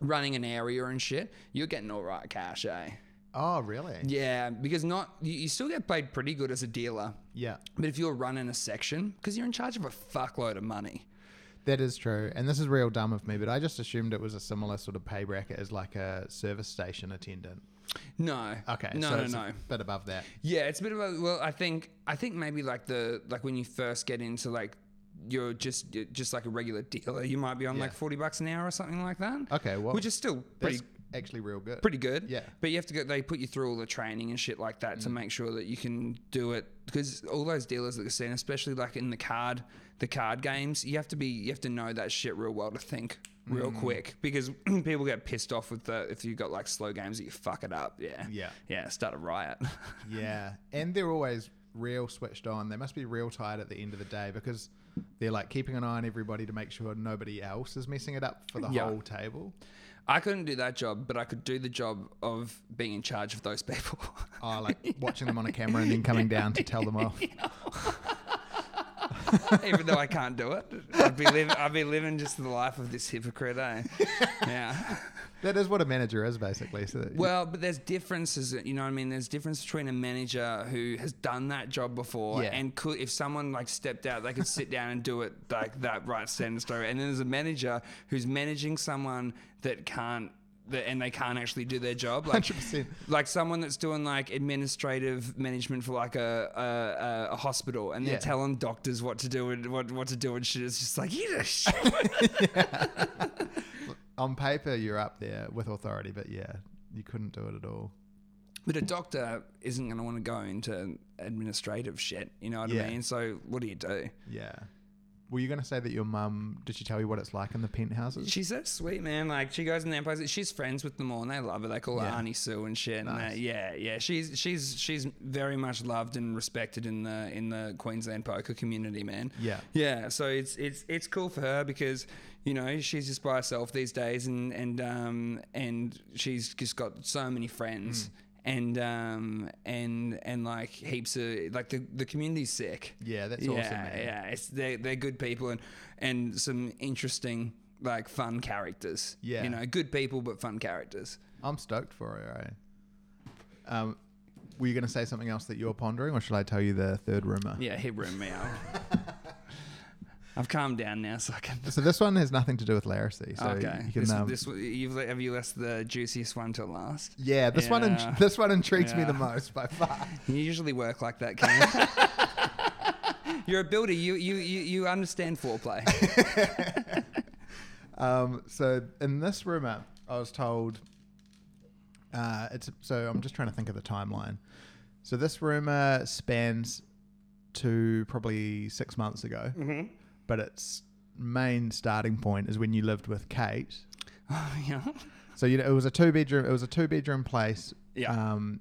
running an area and shit you're getting all right cash eh oh, really? yeah because not you, you still get paid pretty good as a dealer Yeah. but if you're running a section because you're in charge of a fuckload of money That is true. And this is real dumb of me, but I just assumed it was a similar sort of pay bracket as like a service station attendant. no Okay. no so no it's no a bit above that. Yeah, it's a bit of a well. I think I think maybe like the like when you first get into like you're just you're just like a regular dealer, you might be on Yeah. like forty bucks an hour or something like that. Okay, well, which is still pretty actually real good. pretty good. Yeah. but you have to go. They put you through all the training and shit like that to Mm. make sure that you can do it because all those dealers at the casino, especially like in the card the card games, you have to be you have to know that shit real well to think real Mm. quick because people get pissed off with the if you got like slow games that you fuck it up. Yeah, Yeah. yeah, start a riot. Yeah, and they're always real switched on. They must be real tired at the end of the day because they're like keeping an eye on everybody to make sure nobody else is messing it up for the Yeah. whole table. I couldn't do that job, but I could do the job of being in charge of those people. Oh, like watching them on a camera and then coming down to tell them off. Even though I can't do it, I'd be living. I'd be living just the life of this hypocrite. Eh? Yeah. That is what a manager is basically. So Well, but there's differences. You know what I mean? There's difference between a manager who has done that job before Yeah. and could, if someone like stepped out, they could sit down and do it like that right stand and story. And then there's a manager who's managing someone that can't. That, and they can't actually do their job. Like, 100%. like someone that's doing like administrative management for like a a, a, hospital, and they're Yeah. telling doctors what to do and what what to do and shit. It's just like you just on paper, you're up there with authority, but yeah, you couldn't do it at all. But a doctor isn't going to want to go into administrative shit. You know what Yeah. I mean? So what do you do? Yeah. Were you going to say that your mum did she tell you what it's like in the penthouses? She's so sweet, man. Like she goes in the places. She's friends with them all, and they love her. They call her Yeah. Auntie Sue and shit. And they- yeah, yeah. She's she's she's very much loved and respected in the in the Queensland poker community, man. Yeah. yeah. So it's it's it's cool for her because you know she's just by herself these days, and and um and she's just got so many friends. And um and and like heaps of like the the community's sick. Yeah, that's yeah, awesome, man. Yeah, it's they're they're good people and and some interesting like fun characters. Yeah. you know, good people but fun characters. I'm stoked for it. eh? Um, were you going to say something else that you're pondering, or should I tell you the third rumor? Yeah, hit room me out. I've calmed down now, so I can. So this one has nothing to do with Larisy. So okay, you can. this, um, this you've have you left the juiciest one to last? yeah, this one. In, this one intrigues me the most by far. You usually work like that, Cam. You're a builder. You you you, you understand foreplay. Um, so in this rumor, I was told. Uh, it's so I'm just trying to think of the timeline. So this rumor spans to probably six months ago, mm-hmm. But its main starting point is when you lived with Kate. Oh yeah. So you know it was a two bedroom. It was a two bedroom place. Yeah. Um,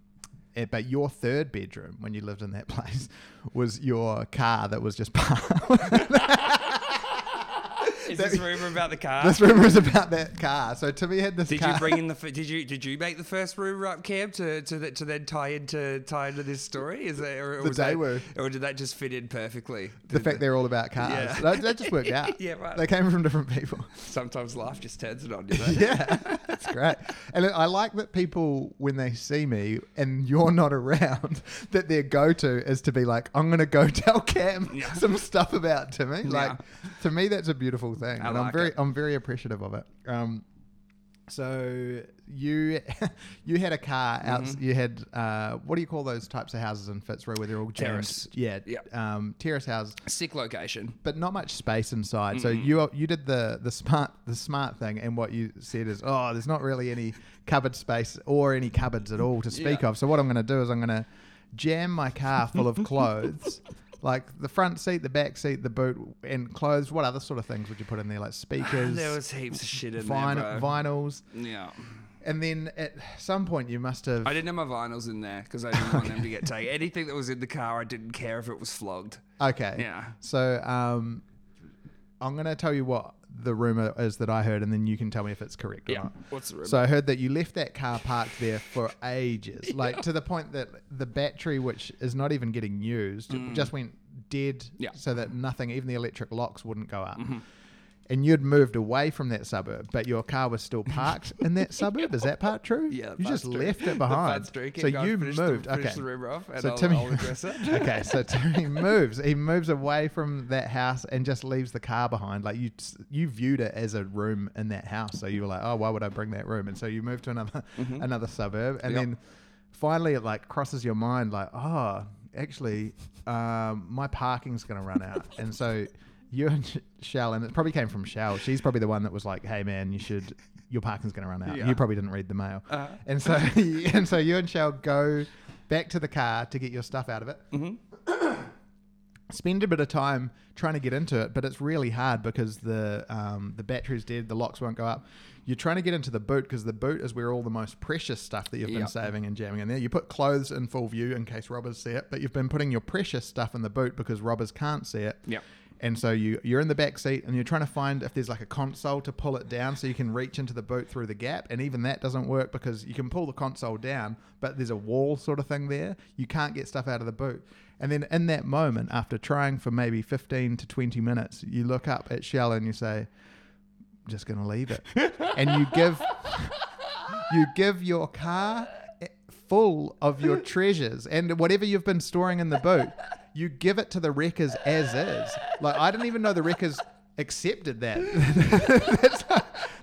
eh, but your third bedroom when you lived in that place was your car that was just parked. Is this rumor about the car? this rumor is about that car. So Timmy had this Did car. you bring in the? Did you did you make the first rumor up, Cam, to to that to then tie into tie into this story? Is that or, or The was that, or did that just fit in perfectly? the fact they're all about cars. Yeah. That, that just worked out. Yeah, right. They came from different people. sometimes life just turns it on, you know? yeah, that's great. And I like that people, when they see me and you're not around, that their go-to is to be like, "I'm gonna go tell Cam Yeah. some stuff about Timmy." Like, Yeah. to me, that's a beautiful thing, I and I'm like very, it. I'm very appreciative of it. Um, so you, you had a car out. Mm-hmm. You had uh, what do you call those types of houses in Fitzroy where they're all jammed? Terrace. Yeah, Yeah. Um, terrace houses Sick location. but not much space inside. So you you did the the smart the smart thing, and what you said is, oh, there's not really any cupboard space or any cupboards at all to speak Yeah. of. So what I'm going to do is I'm going to jam my car full of clothes. Like the front seat, the back seat, the boot, and clothes. What other sort of things would you put in there? Like speakers, There was heaps of shit in vin- there, bro. vinyls, yeah. and then at some point you must have. I didn't have my vinyls in there because I didn't want them to get taken. Anything that was in the car, I didn't care if it was flogged. Okay. Yeah. So um, I'm going to tell you what the rumor is that I heard, and then you can tell me if it's correct or Yeah. not. What's the rumor? So I heard that you left that car parked there for ages, like to the point that the battery, which is not even getting used, just went dead, Mm. Yeah. Mm-hmm. so that nothing, even the electric locks, wouldn't go up. And you'd moved away from that suburb, but your car was still parked in that suburb. Is that part true? Yeah, you just true. left it behind. true. So going, you moved. The, okay. the rumor off, and So I'll, Timmy- I'll okay, so Timmy moves. He moves away from that house and just leaves the car behind. Like you, you viewed it as a room in that house. So you were like, "Oh, why would I bring that room?" And so you moved to another another suburb, and Yep. then finally it like crosses your mind, like, "Oh, actually, um, my parking's going to run out," and so. You and Sh- Shell, and it probably came from Shell. She's probably the one that was like, "Hey, man, you should. Your parking's going to run out." Yeah. You probably didn't read the mail, Uh-huh. and so and so you and Shell go back to the car to get your stuff out of it spend a bit of time trying to get into it, but it's really hard because the um, the battery's dead, the locks won't go up. You're trying to get into the boot because the boot is where all the most precious stuff that you've been saving and jamming in there. You put clothes in full view in case robbers see it, but you've been putting your precious stuff in the boot because robbers can't see it. Yep. And so you you're in the back seat and you're trying to find if there's like a console to pull it down so you can reach into the boot through the gap. And even that doesn't work because you can pull the console down, but there's a wall sort of thing there. You can't get stuff out of the boot. And then in that moment, after trying for maybe 15 to 20 minutes, you look up at Shell and you say, I'm just going to leave it. and you give you give your car eh, full of your treasures and whatever you've been storing in the boot, you give it to the wreckers as is. Like I didn't even know the wreckers accepted that. That's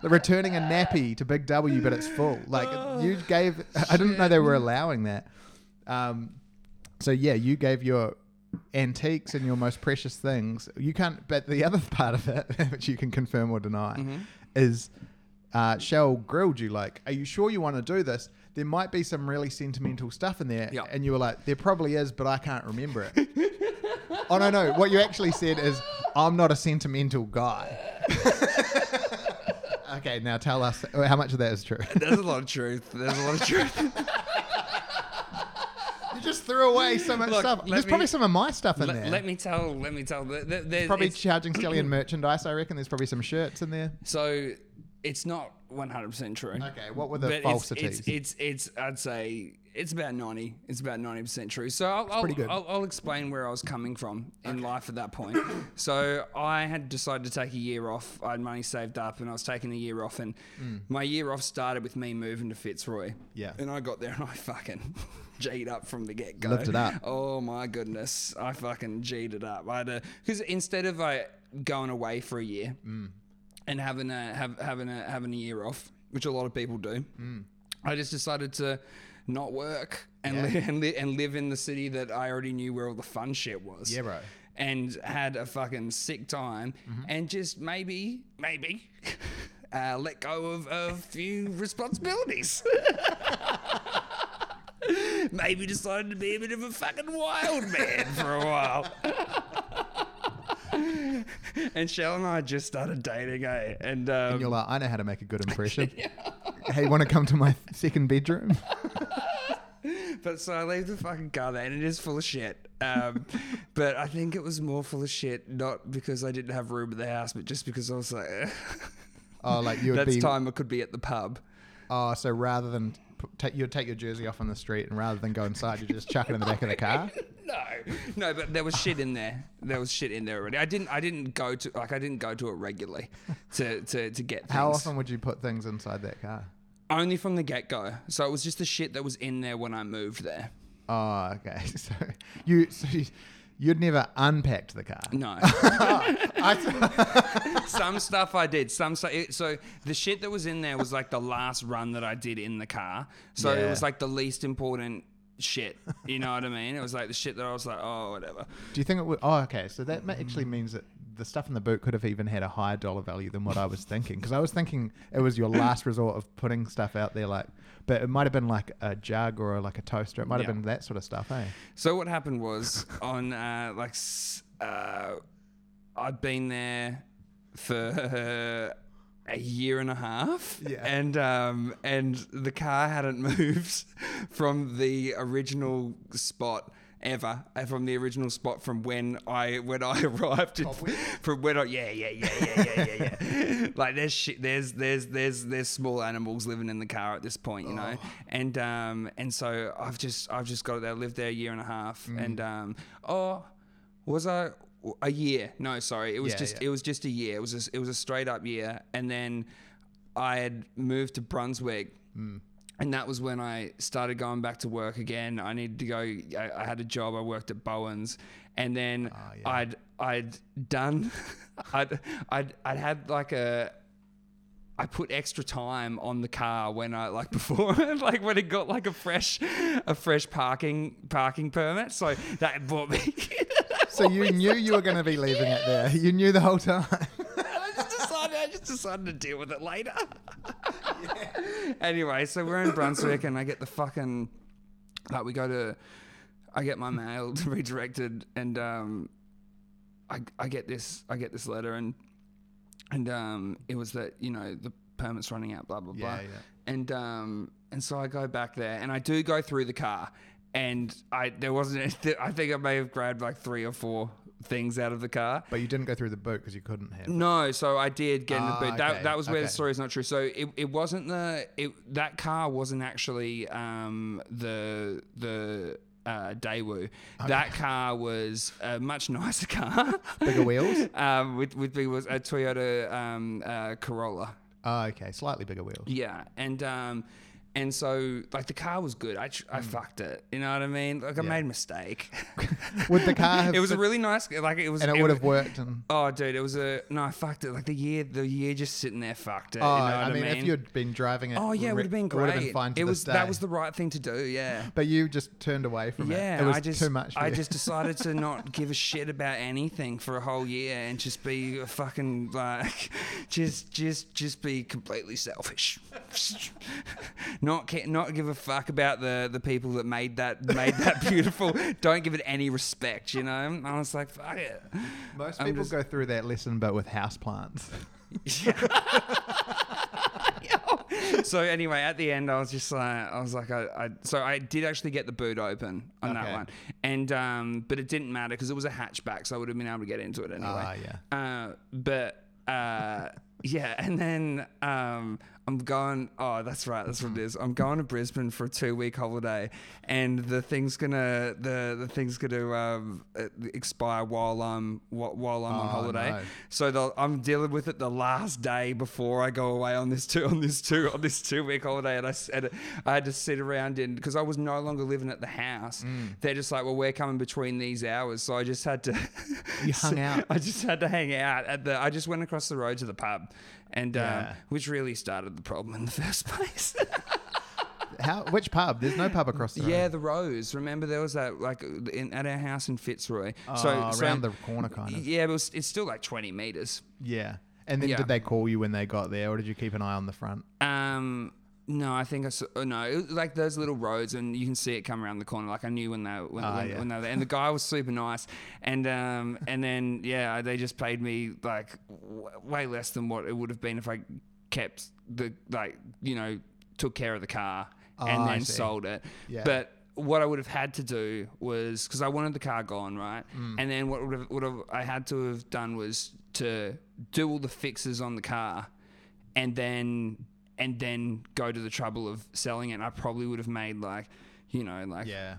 the returning a nappy to Big W, but it's full. Like you gave. I didn't know they were allowing that. Um, so yeah, you gave your antiques and your most precious things. You can't. But the other part of it, which you can confirm or deny, is uh, Shell grilled you like, "Are you sure you want to do this? There might be some really sentimental stuff in there." Yeah. And you were like, "There probably is, but I can't remember it." oh no, no. What you actually said is, I'm not a sentimental guy. okay, now tell us uh, how much of that is true. There's a lot of truth. There's a lot of truth. You just threw away so much Look, stuff. There's me- probably some of my stuff in let, there. let me tell. Let me tell. The, the, the, probably charging Stallion merchandise. I reckon there's probably some shirts in there. so it's not 100 percent true. Okay, what were the but falsities? it's, it's it's it's I'd say it's about 90. It's about 90 percent true. So I'll I'll. I'll I'll explain where I was coming from in life at that point. so I had decided to take a year off. I had money saved up, and I was taking a year off. And my year off started with me moving to Fitzroy. Mm. Yeah. And I got there and I fucking G'd up from the get go. Lived it up. Oh my goodness, I fucking G'd it up. I had because instead of I going away for a year Mm. And having a have, having a having a year off, which a lot of people do, I just decided to not work and Yeah. li- and, li- and live in the city that I already knew where all the fun shit was. Yeah, bro. And had a fucking sick time, and just maybe maybe. Uh, let go of a few responsibilities. Maybe decided to be a bit of a fucking wild man for a while. and Shell and I just started dating, eh? And, um, And you're like, I know how to make a good impression. hey, you want to come to my second bedroom? but so I leave the fucking car there, and it is full of shit. Um, but I think it was more full of shit, not because I didn't have room at the house, but just because I was like, Oh, like you would that's be. time I could be at the pub. Oh, so rather than take, you'd take your jersey off on the street, and rather than go inside, you just chuck it in the back of the car. No, no, but there was shit in there. There was shit in there already. I didn't. I didn't go to like I didn't go to it regularly to to to get things. How often would you put things inside that car? Only from the get go. So it was just the shit that was in there when I moved there. Oh, okay. So you, so you, you'd never unpacked the car. No. Some stuff I did. Some stu- so the shit that was in there was like the last run that I did in the car. So it was like the least important shit. You know what I mean? It was like the shit that I was like, oh, whatever. do you think it would? Oh, okay. So that actually means that the stuff in the boot could have even had a higher dollar value than what I was thinking. Because I was thinking it was your last resort of putting stuff out there, like, but it might have been like a jug or like a toaster. It might have Yeah. been that sort of stuff, eh? So what happened was on uh, like uh, I'd been there for a year and a half, Yeah. and um, and the car hadn't moved from the original spot ever uh, from the original spot from when I when I arrived in, from when I yeah yeah yeah yeah yeah yeah yeah. Like there's shit there's there's there's there's small animals living in the car at this point you know? And um and so I've just I've just got it there lived there a year and a half. And um oh was I a year no sorry it was Yeah, just yeah. it was just a year it was a, it was a straight up year and then I had moved to Brunswick and that was when I started going back to work again. I needed to go. I, I had a job. I worked at Bowen's, and then Ah, yeah. I'd I'd done. I'd I'd I'd had like a. I put extra time on the car when I like before, like when it got like a fresh, a fresh parking parking permit. So that brought me. So you knew you were going to be leaving it there. You knew the whole time. I just decided I just decided to deal with it later. Anyway, so we're in Brunswick and I get the fucking like we go to I get my mail redirected and um I I get this I get this letter and and um it was that, you know, the permit's running out, blah blah blah. Yeah, yeah. And um and so I go back there and I do go through the car and I there wasn't I think I may have grabbed like three or four things out of the car. But you didn't go through the boot because you couldn't have. No, so I did get in the Ah, boot. That, okay, that was where okay. the story is not true. So it, it wasn't the it that car wasn't actually um, the the uh, Daewoo. That car was a much nicer car. Bigger wheels? um, with with big was a Toyota um, uh, Corolla. Oh, okay. Slightly bigger wheels. Yeah, and um, and so like the car was good. I I mm. fucked it. You know what I mean? Like I. Yeah. made a mistake. Would the car have it was a fit- really nice. Like it was. and it would have worked. And Oh, dude, it was a no. I fucked it. Like the year, the year just sitting there fucked it. oh, you know what I mean, if you'd been driving it, oh yeah, it would have been It great. would have been fine. To it this was that was the right thing to do. Yeah. But you just turned away from Yeah, it. It was I just too much. For I you. just decided to not give a shit about anything for a whole year and just be a fucking like just just just be completely selfish. Not not give a fuck about the the people that made that made that beautiful. Don't give it any respect, you know. I was like, fuck it. Most I'm people just- go through that lesson, but with houseplants. so anyway, at the end, I was just like, I was like, I, I so I did actually get the boot open on that Okay. one, and um, but it didn't matter because it was a hatchback, so I would have been able to get into it anyway. Ah, yeah. Uh, but uh, yeah, and then um, I'm going. Oh, that's right. That's what it is. I'm going to Brisbane for a two week holiday, and the thing's gonna the the thing's gonna um, expire while I'm while I'm on Oh, holiday. no. So the, I'm dealing with it the last day before I go away on this two on this two on this two week holiday, and I said I had to sit around in because I was no longer living at the house. Mm. They're just like, well, we're coming between these hours, so I just had to. You hung out. I just had to hang out at the. I just went across the road to the pub, and um, which really started the problem in the first place. How? Which pub? There's no pub across the road. yeah, the Rose. Remember there was that like in, at our house in Fitzroy. Oh, around the corner, kind of. Yeah, but it was, it's still like 20 meters. Yeah. And then Yeah. did they call you when they got there, or did you keep an eye on the front? Um, no, I think I saw, oh, no, it was like those little roads, and you can see it come around the corner. Like I knew when they when, Ah, when, yeah. when they were there, and the guy was super nice, and um, and then yeah, they just paid me like w- way less than what it would have been if I kept the like you know took care of the car and Ah, I then see. sold it. Yeah. But what I would have had to do was because I wanted the car gone right, Mm. and then what would have, would have I had to have done was to do all the fixes on the car, and then and then go to the trouble of selling it. And I probably would have made like, you know, like Yeah.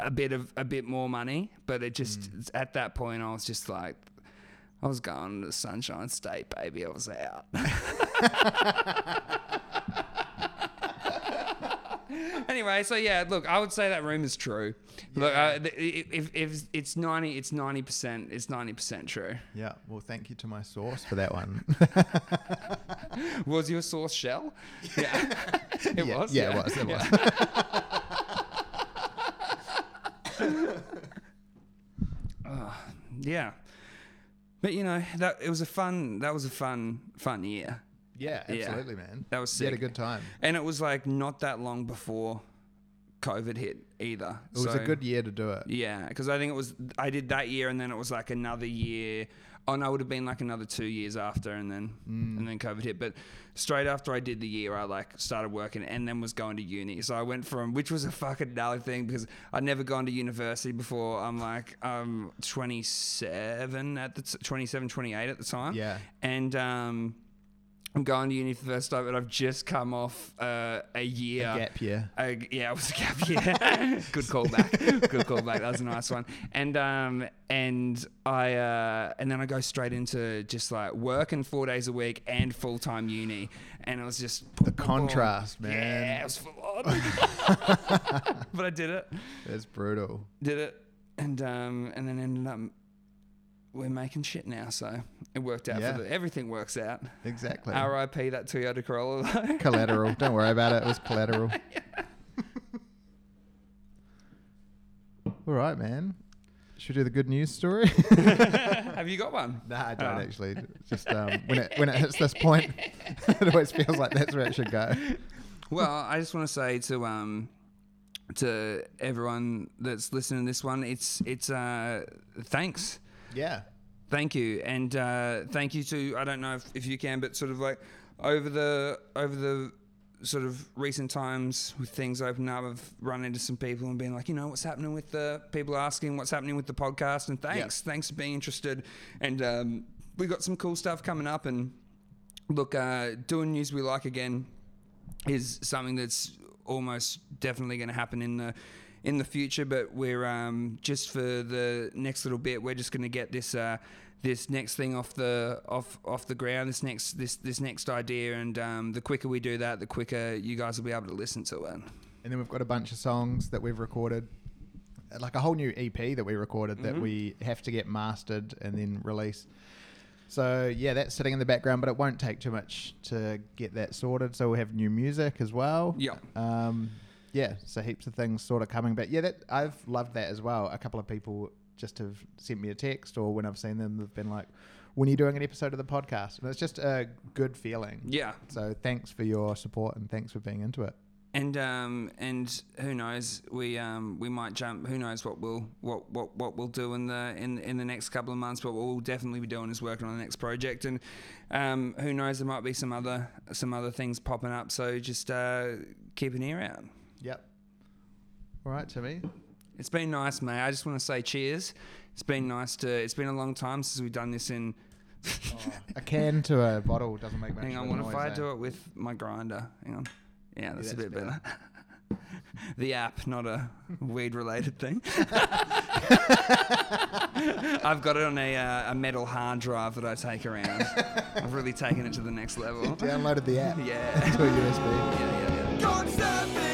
a bit of a bit more money. But it just at that point I was just like. I was going to the Sunshine State, baby. I was out. anyway, so yeah, look, I would say that room is true. Look, uh, if, if it's ninety, it's ninety percent. It's ninety percent true. Yeah. Well, thank you to my source for that one. Was your source Shell? Yeah, it yeah, was. Yeah, it was. It was. Ah, yeah, but you know that it was a fun. That was a fun, fun year. Yeah, Yeah. absolutely, man. That was You had a good time. And it was like not that long before COVID hit either. It was a good year to do it. Yeah, because I think it was I did that year, and then it was like another year. Oh no, it would have been like another two years after, and then Mm. and then COVID hit. But straight after I did the year, I like started working, and then was going to uni. So I went from which was a fucking gnarly thing because I'd never gone to university before. I'm like I'm 27 at the t- 27, 28 at the time. Yeah. and um. I'm going to uni for the first time, and I've just come off uh, a year. A gap year. Uh, yeah, it was a gap year. Good callback. Good callback. That was a nice one. And um and I uh and then I go straight into just like working four days a week and full time uni, and it was just The contrast, man. Yeah, it was full on. but I did it. It's brutal. Did it, and um and then ended up we're making shit now, so it worked out. Yeah. For the, everything works out. Exactly. R.I.P. that Toyota Corolla. though. collateral. Don't worry about it. It was collateral. All right, man. Should we do the good news story? Have you got one? nah, I don't Oh. actually. Just um, when it when it hits this point, it always feels like that's where it should go. Well, I just want to say to um to everyone that's listening to this one, it's it's uh thanks. Yeah. Thank you. And uh thank you to I don't know if, if you can, but sort of like over the over the sort of recent times with things opening up, I've run into some people and been like, you know, what's happening with the people asking what's happening with the podcast and thanks. Thanks for being interested. And um we got some cool stuff coming up and look, uh doing news we like again is something that's almost definitely going to happen in the in the future. But we're um, just for the next little bit, we're just going to get this uh, this next thing off the off off the ground. This next this this next idea, and um, the quicker we do that, the quicker you guys will be able to listen to it. And then we've got a bunch of songs that we've recorded, like a whole new EP that we recorded Mm-hmm. that we have to get mastered and then release. So yeah, that's sitting in the background, but it won't take too much to get that sorted. So we'll have new music as well. Yeah. Um, yeah. So heaps of things sort of coming, but yeah, that I've loved that as well. A couple of people just have sent me a text, or when I've seen them, they've been like, "When are you doing an episode of the podcast?" And it's just a good feeling. Yeah. So thanks for your support and thanks for being into it. and um, and who knows? We um, we might jump. Who knows what we'll what, what, what we'll do in the in in the next couple of months? But what we'll definitely be doing is working on the next project, and um, who knows? There might be some other some other things popping up. So just uh, keep an ear out. Yep. All right, Timmy. It's been nice, mate. I just want to say cheers. It's been nice to. It's been a long time since we've done this in. A can to a bottle doesn't make much Hang on, what if I eh? do it with my grinder? Hang on. Yeah, that's, a that's bit better. the app, not a weed related thing. I've got it on a, uh, a metal hard drive that I take around. I've really taken it to the next level. Downloaded the app Yeah. to a USB. Yeah, yeah, yeah.